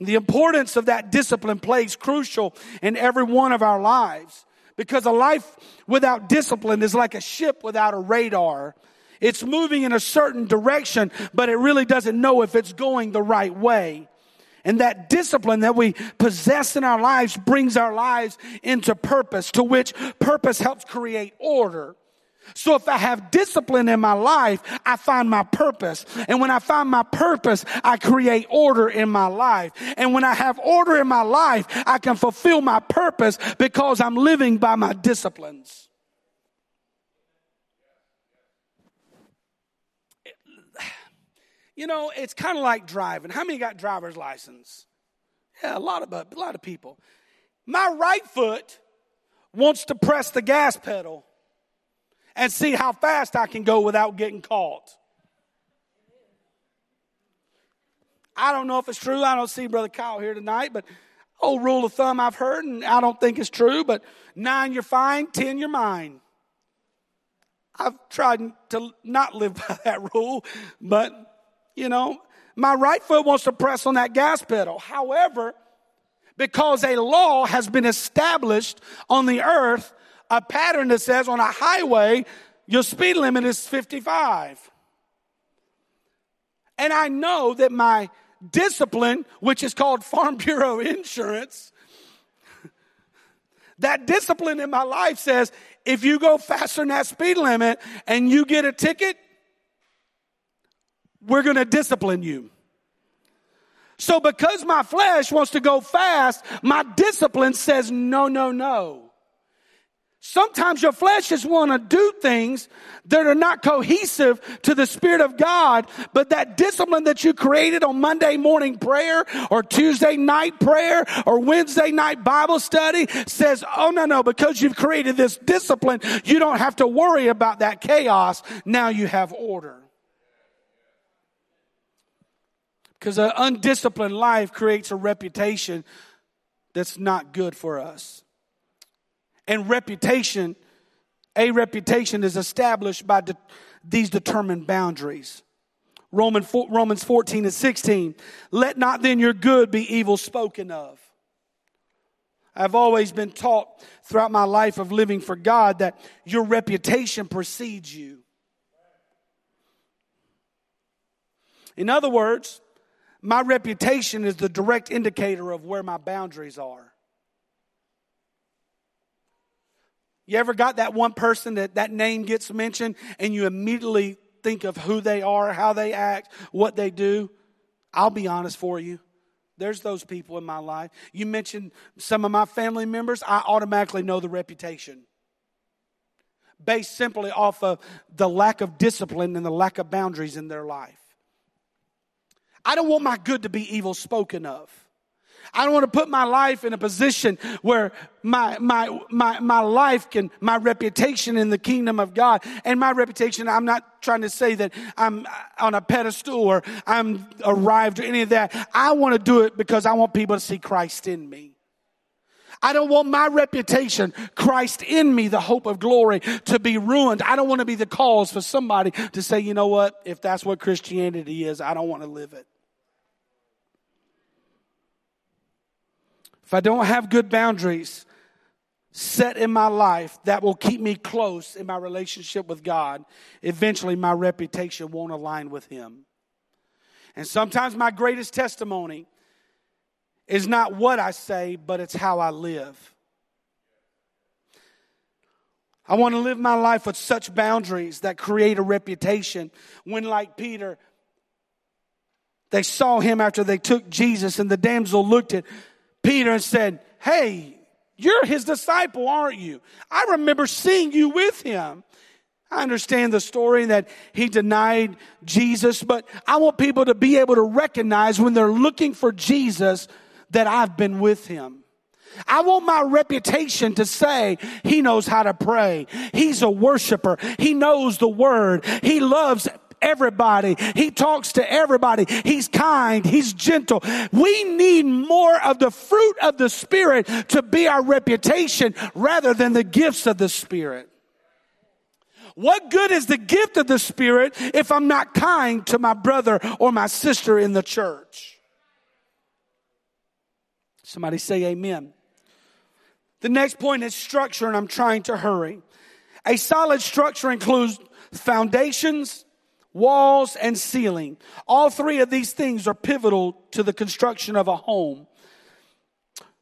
Speaker 1: The importance of that discipline plays crucial in every one of our lives because a life without discipline is like a ship without a radar. It's moving in a certain direction, but it really doesn't know if it's going the right way. And that discipline that we possess in our lives brings our lives into purpose, to which purpose helps create order. So if I have discipline in my life, I find my purpose. And when I find my purpose, I create order in my life. And when I have order in my life, I can fulfill my purpose because I'm living by my disciplines. You know, it's kind of like driving. How many got driver's license? Yeah, a lot of a lot of people. My right foot wants to press the gas pedal and see how fast I can go without getting caught. I don't know if it's true. I don't see Brother Kyle here tonight, but old rule of thumb I've heard, and I don't think it's true, but nine you're fine, ten you're mine. I've tried to not live by that rule, but you know, my right foot wants to press on that gas pedal. However, because a law has been established on the earth a pattern that says on a highway, your speed limit is 55. And I know that my discipline, which is called Farm Bureau insurance, that discipline in my life says if you go faster than that speed limit and you get a ticket, we're going to discipline you. So because my flesh wants to go fast, my discipline says no, no, no. Sometimes your flesh just want to do things that are not cohesive to the Spirit of God, but that discipline that you created on Monday morning prayer or Tuesday night prayer or Wednesday night Bible study says, oh no, no, because you've created this discipline, you don't have to worry about that chaos. Now you have order. Because an undisciplined life creates a reputation that's not good for us. And reputation, a reputation is established by de- these determined boundaries. Roman, Romans 14 and 16. Let not then your good be evil spoken of. I've always been taught throughout my life of living for God that your reputation precedes you. In other words, my reputation is the direct indicator of where my boundaries are. You ever got that one person that that name gets mentioned and you immediately think of who they are, how they act, what they do? I'll be honest for you. There's those people in my life. You mentioned some of my family members, I automatically know the reputation. Based simply off of the lack of discipline and the lack of boundaries in their life. I don't want my good to be evil spoken of. I don't want to put my life in a position where my, my, my, my life can, my reputation in the kingdom of God and my reputation, I'm not trying to say that I'm on a pedestal or I'm arrived or any of that. I want to do it because I want people to see Christ in me. I don't want my reputation, Christ in me, the hope of glory, to be ruined. I don't want to be the cause for somebody to say, you know what, if that's what Christianity is, I don't want to live it. If I don't have good boundaries set in my life that will keep me close in my relationship with God, eventually my reputation won't align with Him. And sometimes my greatest testimony is not what I say, but it's how I live. I want to live my life with such boundaries that create a reputation. When, like Peter, they saw him after they took Jesus, and the damsel looked at Peter and said, Hey, you're his disciple, aren't you? I remember seeing you with him. I understand the story that he denied Jesus, but I want people to be able to recognize when they're looking for Jesus that I've been with him. I want my reputation to say he knows how to pray. He's a worshiper. He knows the word. He loves everybody. He talks to everybody. He's kind. He's gentle. We need more of the fruit of the Spirit to be our reputation rather than the gifts of the Spirit. What good is the gift of the Spirit if I'm not kind to my brother or my sister in the church? Somebody say amen. The next point is structure, and I'm trying to hurry. A solid structure includes foundations, walls, and ceiling. All three of these things are pivotal to the construction of a home.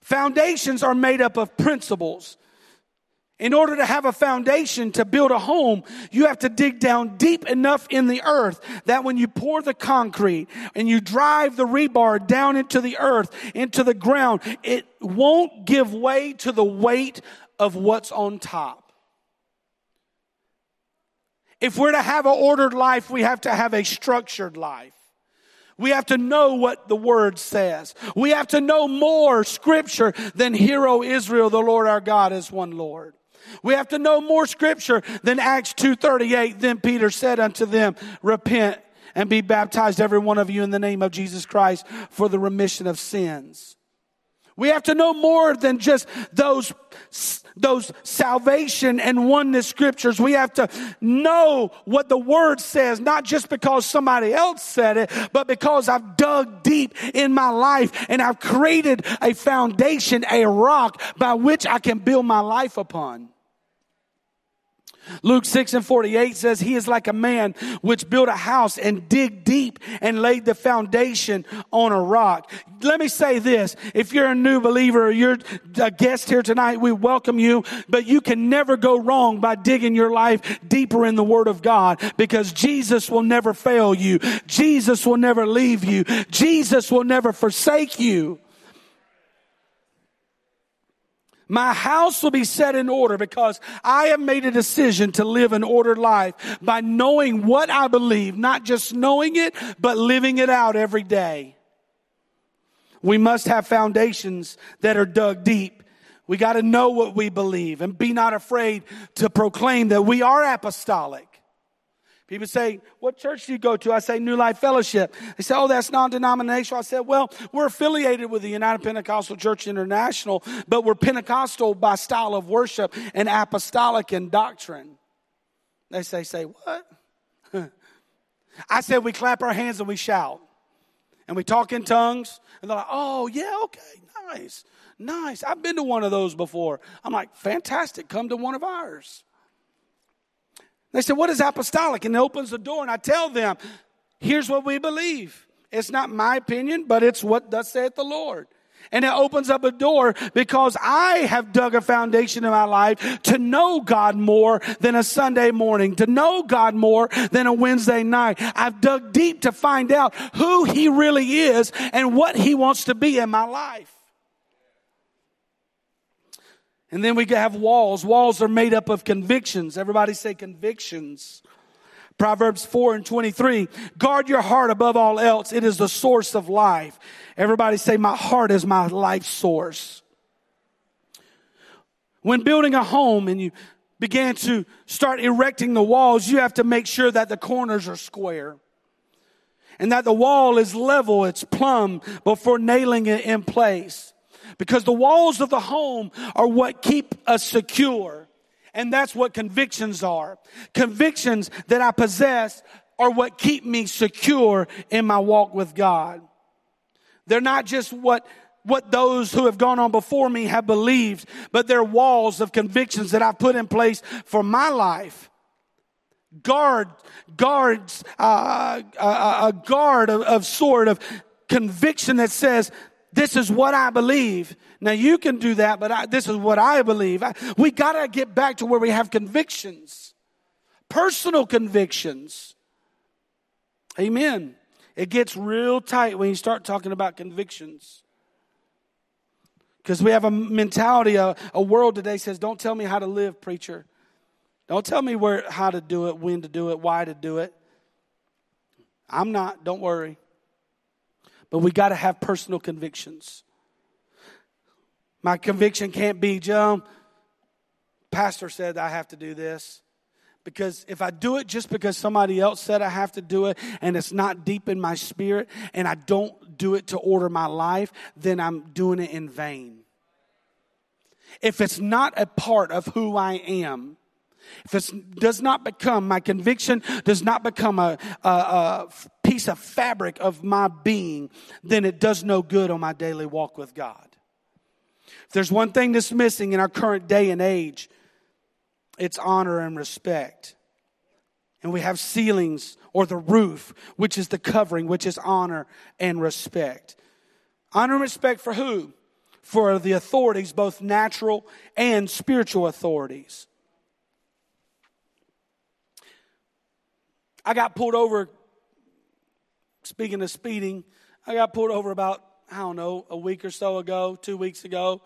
Speaker 1: Foundations are made up of principles. In order to have a foundation to build a home, you have to dig down deep enough in the earth that when you pour the concrete and you drive the rebar down into the earth, into the ground, it won't give way to the weight of what's on top. If we're to have an ordered life, we have to have a structured life. We have to know what the word says. We have to know more scripture than Hear O Israel, the Lord our God is one Lord. We have to know more scripture than Acts 2.38. Then Peter said unto them, repent and be baptized every one of you in the name of Jesus Christ for the remission of sins. We have to know more than just those, those salvation and oneness scriptures. We have to know what the word says, not just because somebody else said it, but because I've dug deep in my life and I've created a foundation, a rock by which I can build my life upon. Luke 6 and 48 says, He is like a man which built a house and dig deep and laid the foundation on a rock. Let me say this. If you're a new believer or you're a guest here tonight, we welcome you, but you can never go wrong by digging your life deeper in the Word of God because Jesus will never fail you. Jesus will never leave you. Jesus will never forsake you. My house will be set in order because I have made a decision to live an ordered life by knowing what I believe, not just knowing it, but living it out every day. We must have foundations that are dug deep. We got to know what we believe and be not afraid to proclaim that we are apostolic. People say, what church do you go to? I say, New Life Fellowship. They say, oh, that's non-denominational. I said, well, we're affiliated with the United Pentecostal Church International, but we're Pentecostal by style of worship and apostolic in doctrine. They say, say, what? I said, we clap our hands and we shout. And we talk in tongues. And they're like, oh, yeah, okay, nice, nice. I've been to one of those before. I'm like, fantastic. Come to one of ours. They said, What is apostolic? And it opens the door, and I tell them, Here's what we believe. It's not my opinion, but it's what thus saith the Lord. And it opens up a door because I have dug a foundation in my life to know God more than a Sunday morning, to know God more than a Wednesday night. I've dug deep to find out who He really is and what He wants to be in my life. And then we have walls. Walls are made up of convictions. Everybody say convictions. Proverbs 4 and 23. Guard your heart above all else. It is the source of life. Everybody say, my heart is my life source. When building a home and you began to start erecting the walls, you have to make sure that the corners are square and that the wall is level, it's plumb before nailing it in place. Because the walls of the home are what keep us secure. And that's what convictions are. Convictions that I possess are what keep me secure in my walk with God. They're not just what what those who have gone on before me have believed, but they're walls of convictions that I've put in place for my life. Guard, guards, uh, a, a guard of, of sort of conviction that says This is what I believe. Now you can do that, but I, this is what I believe. I, we gotta get back to where we have convictions. Personal convictions. Amen. It gets real tight when you start talking about convictions. Because we have a mentality, a, a world today says, don't tell me how to live, preacher. Don't tell me where, how to do it, when to do it, why to do it. I'm not, don't worry. But we got to have personal convictions. My conviction can't be, Joe, pastor said I have to do this. Because if I do it just because somebody else said I have to do it and it's not deep in my spirit and I don't do it to order my life, then I'm doing it in vain. If it's not a part of who I am, if it does not become, my conviction does not become a, a, a, piece of fabric of my being, then it does no good on my daily walk with God. If there's one thing that's missing in our current day and age, it's honor and respect. And we have ceilings or the roof, which is the covering, which is honor and respect. Honor and respect for who? For the authorities, both natural and spiritual authorities. I got pulled over, speaking of speeding, I got pulled over about, I don't know, a week or so ago, two weeks ago.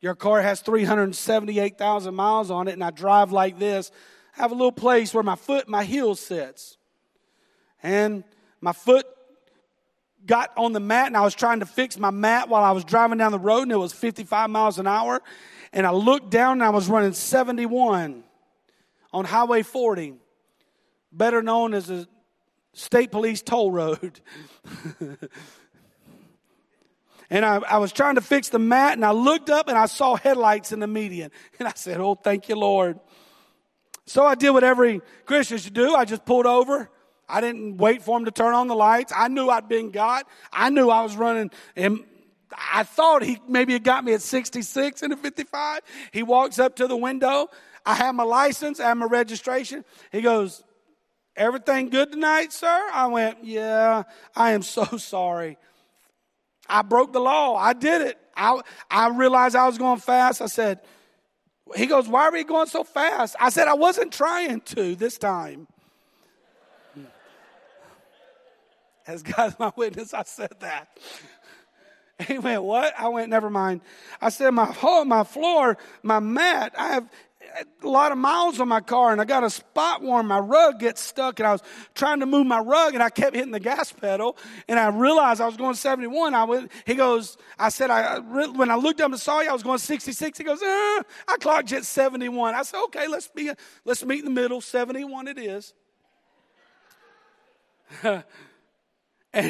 Speaker 1: Your car has 378,000 miles on it, and I drive like this. I have a little place where my foot, my heel sits. And my foot got on the mat, and I was trying to fix my mat while I was driving down the road, and it was 55 miles an hour. And I looked down, and I was running 71 on Highway 40, better known as the State Police Toll Road. and I, I, was trying to fix the mat, and I looked up and I saw headlights in the median. And I said, Oh, thank you, Lord. So I did what every Christian should do. I just pulled over. I didn't wait for him to turn on the lights. I knew I'd been got. I knew I was running, and I thought he maybe had got me at 66 and a 55. He walks up to the window. I have my license, I have my registration. He goes, Everything good tonight, sir? I went, Yeah, I am so sorry. I broke the law. I did it. I, I realized I was going fast. I said, He goes, Why are we going so fast? I said, I wasn't trying to this time. As God's my witness, I said that. He went, What? I went, Never mind. I said, My, oh, my floor, my mat, I have, a lot of miles on my car and I got a spot where my rug gets stuck and I was trying to move my rug and I kept hitting the gas pedal and I realized I was going 71. I went, he goes, I said, I, when I looked up and saw you, I was going 66. He goes, eh, I clocked at 71. I said, okay, let's be, let's meet in the middle. 71 it is. and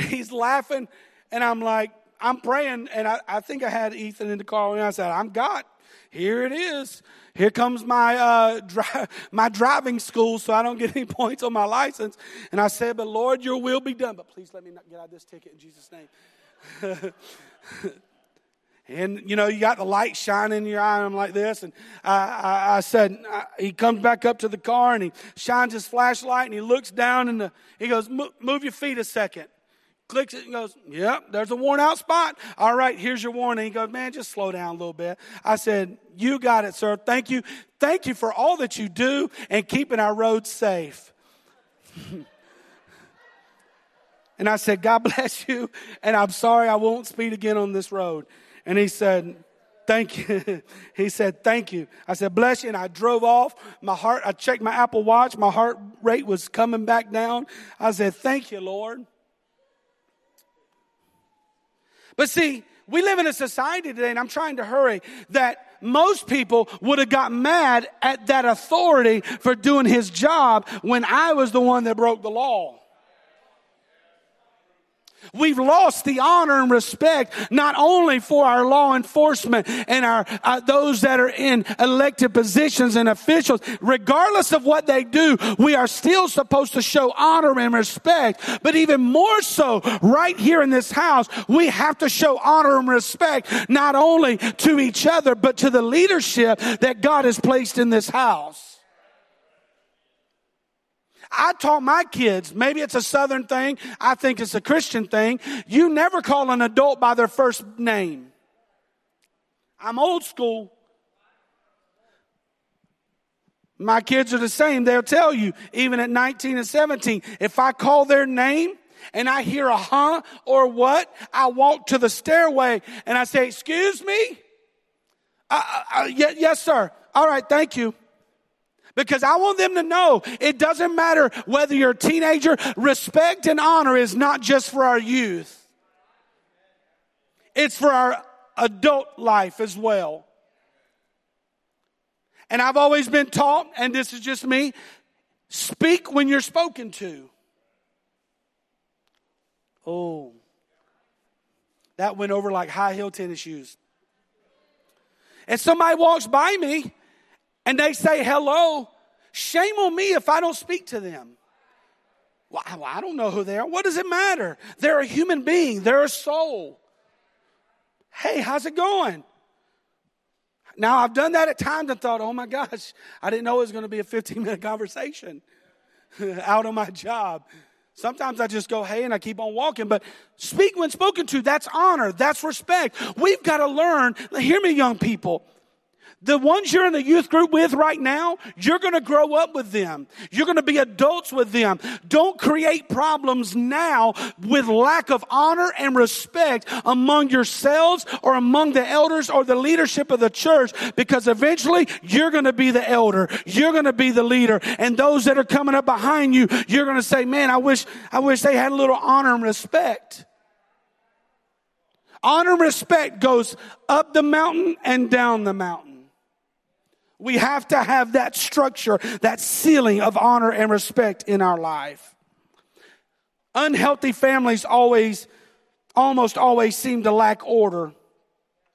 Speaker 1: he's laughing and I'm like, I'm praying and I, I think I had Ethan in the car and I said, I'm God here it is. Here comes my uh, dri- my driving school, so I don't get any points on my license. And I said, "But Lord, Your will be done." But please let me not get out of this ticket in Jesus' name. and you know, you got the light shining in your eye. I'm like this, and I, I, I said, I, he comes back up to the car and he shines his flashlight and he looks down and the, he goes, "Move your feet a second clicks it and goes, Yep, there's a worn out spot. All right, here's your warning. He goes, Man, just slow down a little bit. I said, You got it, sir. Thank you. Thank you for all that you do and keeping our roads safe. and I said, God bless you. And I'm sorry I won't speed again on this road. And he said, Thank you. he said, Thank you. I said, Bless you. And I drove off. My heart, I checked my Apple Watch. My heart rate was coming back down. I said, Thank you, Lord. But see, we live in a society today, and I'm trying to hurry, that most people would have got mad at that authority for doing his job when I was the one that broke the law. We've lost the honor and respect not only for our law enforcement and our uh, those that are in elected positions and officials. Regardless of what they do, we are still supposed to show honor and respect. But even more so, right here in this house, we have to show honor and respect not only to each other but to the leadership that God has placed in this house. I taught my kids, maybe it's a southern thing, I think it's a Christian thing. You never call an adult by their first name. I'm old school. My kids are the same. They'll tell you, even at 19 and 17, if I call their name and I hear a huh or what, I walk to the stairway and I say, excuse me? Uh, uh, uh yes, sir. All right, thank you. Because I want them to know it doesn't matter whether you're a teenager, respect and honor is not just for our youth. It's for our adult life as well. And I've always been taught, and this is just me, speak when you're spoken to. Oh, that went over like high heel tennis shoes. And somebody walks by me and they say hello, shame on me if I don't speak to them. Well, I don't know who they are. What does it matter? They're a human being, they're a soul. Hey, how's it going? Now, I've done that at times and thought, oh my gosh, I didn't know it was going to be a 15 minute conversation out on my job. Sometimes I just go, hey, and I keep on walking. But speak when spoken to, that's honor, that's respect. We've got to learn. Hear me, young people. The ones you're in the youth group with right now, you're going to grow up with them. You're going to be adults with them. Don't create problems now with lack of honor and respect among yourselves or among the elders or the leadership of the church because eventually you're going to be the elder. You're going to be the leader. And those that are coming up behind you, you're going to say, man, I wish, I wish they had a little honor and respect. Honor and respect goes up the mountain and down the mountain. We have to have that structure, that ceiling of honor and respect in our life. Unhealthy families always, almost always seem to lack order.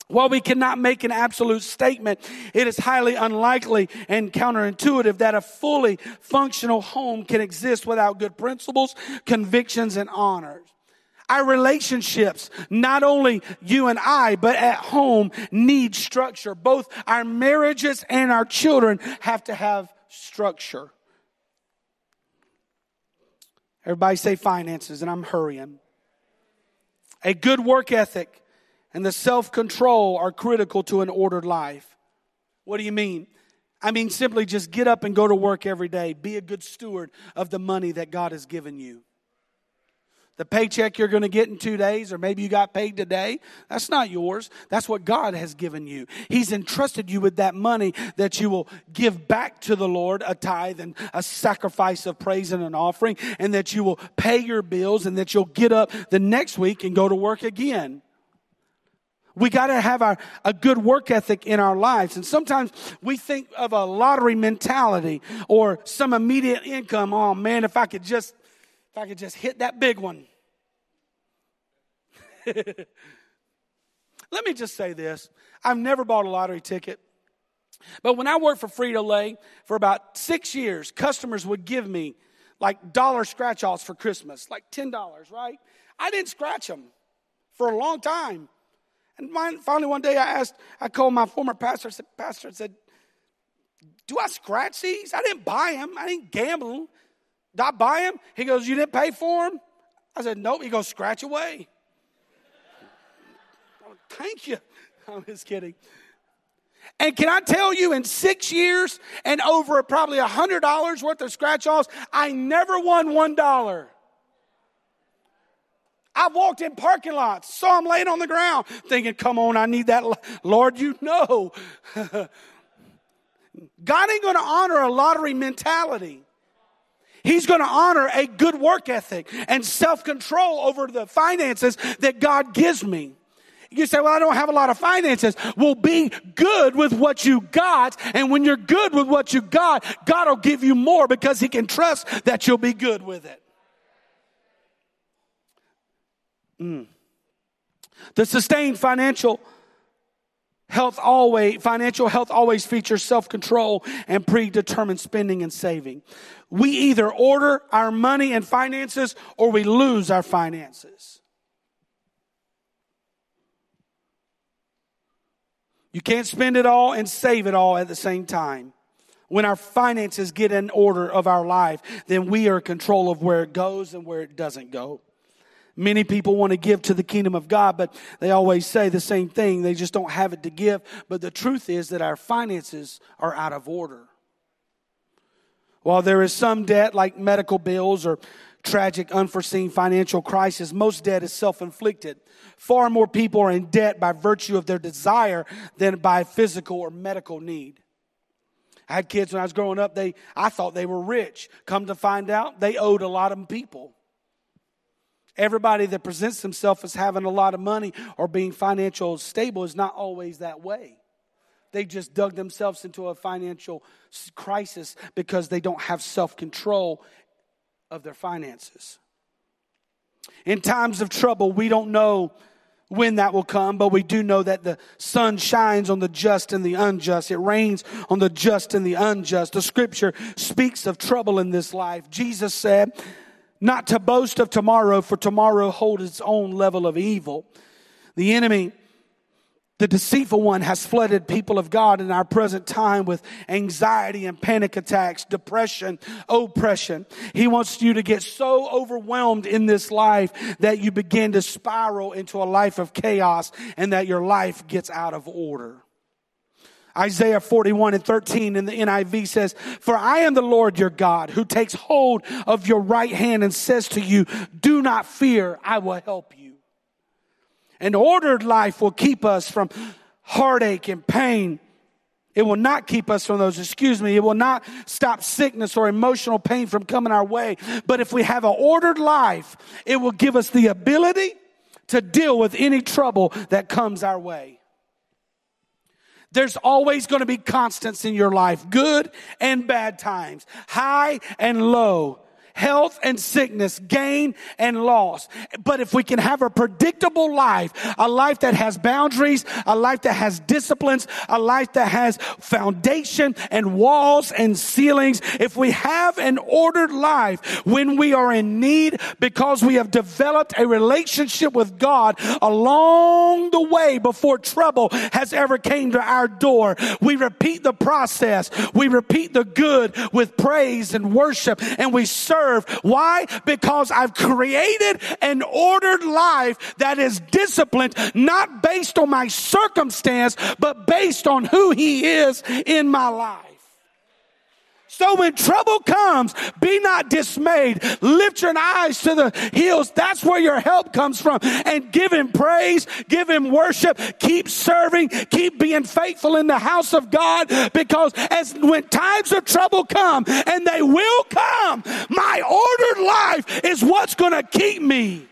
Speaker 1: While we cannot make an absolute statement, it is highly unlikely and counterintuitive that a fully functional home can exist without good principles, convictions, and honors. Our relationships, not only you and I, but at home need structure. Both our marriages and our children have to have structure. Everybody say finances, and I'm hurrying. A good work ethic and the self control are critical to an ordered life. What do you mean? I mean, simply just get up and go to work every day. Be a good steward of the money that God has given you. The paycheck you're going to get in two days, or maybe you got paid today, that's not yours. That's what God has given you. He's entrusted you with that money that you will give back to the Lord, a tithe and a sacrifice of praise and an offering, and that you will pay your bills and that you'll get up the next week and go to work again. We got to have our, a good work ethic in our lives. And sometimes we think of a lottery mentality or some immediate income. Oh man, if I could just if I could just hit that big one. Let me just say this I've never bought a lottery ticket. But when I worked for Frito Lay for about six years, customers would give me like dollar scratch offs for Christmas, like $10, right? I didn't scratch them for a long time. And finally, one day I asked, I called my former pastor, said, Pastor, said, Do I scratch these? I didn't buy them, I didn't gamble them. Did I buy him? He goes, You didn't pay for him? I said, Nope. He goes, Scratch away. oh, thank you. I'm just kidding. And can I tell you, in six years and over probably a hundred dollars worth of scratch offs, I never won one dollar. I've walked in parking lots, saw him laying on the ground, thinking, "Come on, I need that." Lord, you know, God ain't going to honor a lottery mentality. He's going to honor a good work ethic and self control over the finances that God gives me. You say, well, I don't have a lot of finances. Well, be good with what you got. And when you're good with what you got, God will give you more because he can trust that you'll be good with it. Mm. The sustained financial health always, financial health always features self-control and predetermined spending and saving. We either order our money and finances or we lose our finances. You can't spend it all and save it all at the same time. when our finances get in order of our life, then we are in control of where it goes and where it doesn't go. Many people want to give to the kingdom of God, but they always say the same thing. They just don't have it to give. But the truth is that our finances are out of order. While there is some debt like medical bills or tragic unforeseen financial crisis, most debt is self-inflicted. Far more people are in debt by virtue of their desire than by physical or medical need. I had kids when I was growing up, they, I thought they were rich. Come to find out, they owed a lot of people. Everybody that presents themselves as having a lot of money or being financial stable is not always that way. They just dug themselves into a financial crisis because they don't have self control of their finances. In times of trouble, we don't know when that will come, but we do know that the sun shines on the just and the unjust. It rains on the just and the unjust. The scripture speaks of trouble in this life. Jesus said, not to boast of tomorrow, for tomorrow holds its own level of evil. The enemy the deceitful one has flooded people of God in our present time with anxiety and panic attacks, depression, oppression. He wants you to get so overwhelmed in this life that you begin to spiral into a life of chaos and that your life gets out of order. Isaiah 41 and 13 in the NIV says, For I am the Lord your God who takes hold of your right hand and says to you, Do not fear, I will help you. An ordered life will keep us from heartache and pain. It will not keep us from those, excuse me. It will not stop sickness or emotional pain from coming our way. But if we have an ordered life, it will give us the ability to deal with any trouble that comes our way. There's always going to be constants in your life, good and bad times, high and low health and sickness, gain and loss. But if we can have a predictable life, a life that has boundaries, a life that has disciplines, a life that has foundation and walls and ceilings, if we have an ordered life when we are in need because we have developed a relationship with God along the way before trouble has ever came to our door, we repeat the process. We repeat the good with praise and worship and we serve serve. Why? Because I've created an ordered life that is disciplined, not based on my circumstance, but based on who He is in my life. So when trouble comes, be not dismayed. Lift your eyes to the hills. That's where your help comes from. And give him praise, give him worship, keep serving, keep being faithful in the house of God because as when times of trouble come, and they will come, my ordered life is what's going to keep me.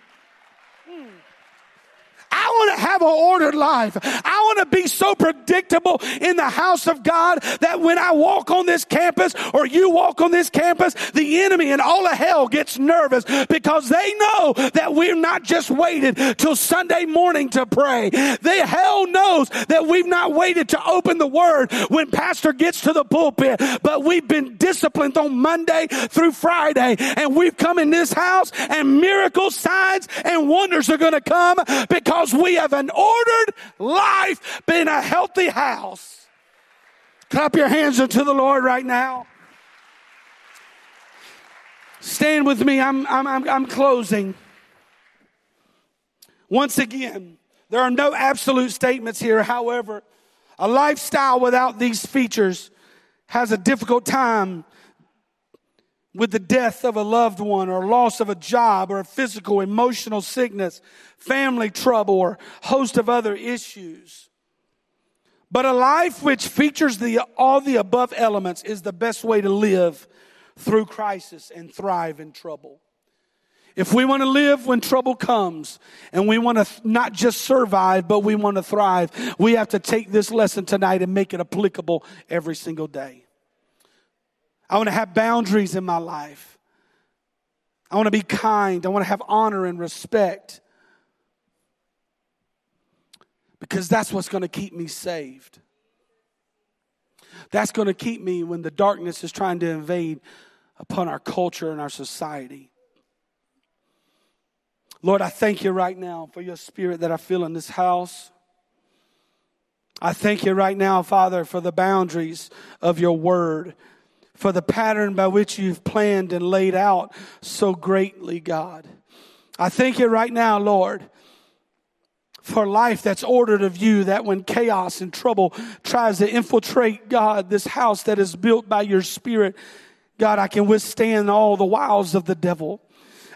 Speaker 1: I want to have an ordered life. I want to be so predictable in the house of God that when I walk on this campus or you walk on this campus, the enemy and all of hell gets nervous because they know that we're not just waited till Sunday morning to pray. The hell knows that we've not waited to open the word when pastor gets to the pulpit, but we've been disciplined on Monday through Friday and we've come in this house and miracles, signs and wonders are going to come because because we have an ordered life, been a healthy house. Clap your hands unto the Lord right now. Stand with me. I'm, I'm, I'm, I'm closing. Once again, there are no absolute statements here. However, a lifestyle without these features has a difficult time with the death of a loved one or loss of a job or a physical, emotional sickness, family trouble, or host of other issues. But a life which features the, all the above elements is the best way to live through crisis and thrive in trouble. If we want to live when trouble comes and we want to not just survive, but we want to thrive, we have to take this lesson tonight and make it applicable every single day. I want to have boundaries in my life. I want to be kind. I want to have honor and respect. Because that's what's going to keep me saved. That's going to keep me when the darkness is trying to invade upon our culture and our society. Lord, I thank you right now for your spirit that I feel in this house. I thank you right now, Father, for the boundaries of your word, for the pattern by which you've planned and laid out so greatly, God. I thank you right now, Lord, for life that's ordered of you, that when chaos and trouble tries to infiltrate, God, this house that is built by your spirit, God, I can withstand all the wiles of the devil.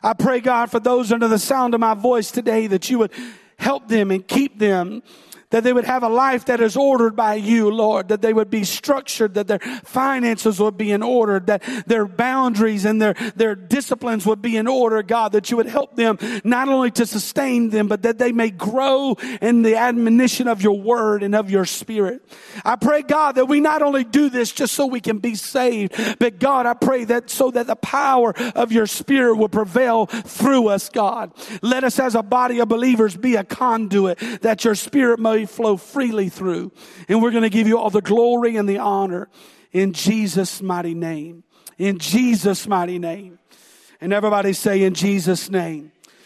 Speaker 1: I pray, God, for those under the sound of my voice today that you would help them and keep them that they would have a life that is ordered by you, Lord, that they would be structured, that their finances would be in order, that their boundaries and their, their disciplines would be in order, God, that you would help them not only to sustain them, but that they may grow in the admonition of your word and of your spirit. I pray, God, that we not only do this just so we can be saved, but God, I pray that so that the power of your spirit will prevail through us, God. Let us as a body of believers be a conduit that your spirit may flow freely through. And we're going to give you all the glory and the honor in Jesus' mighty name. In Jesus' mighty name. And everybody say in Jesus' name.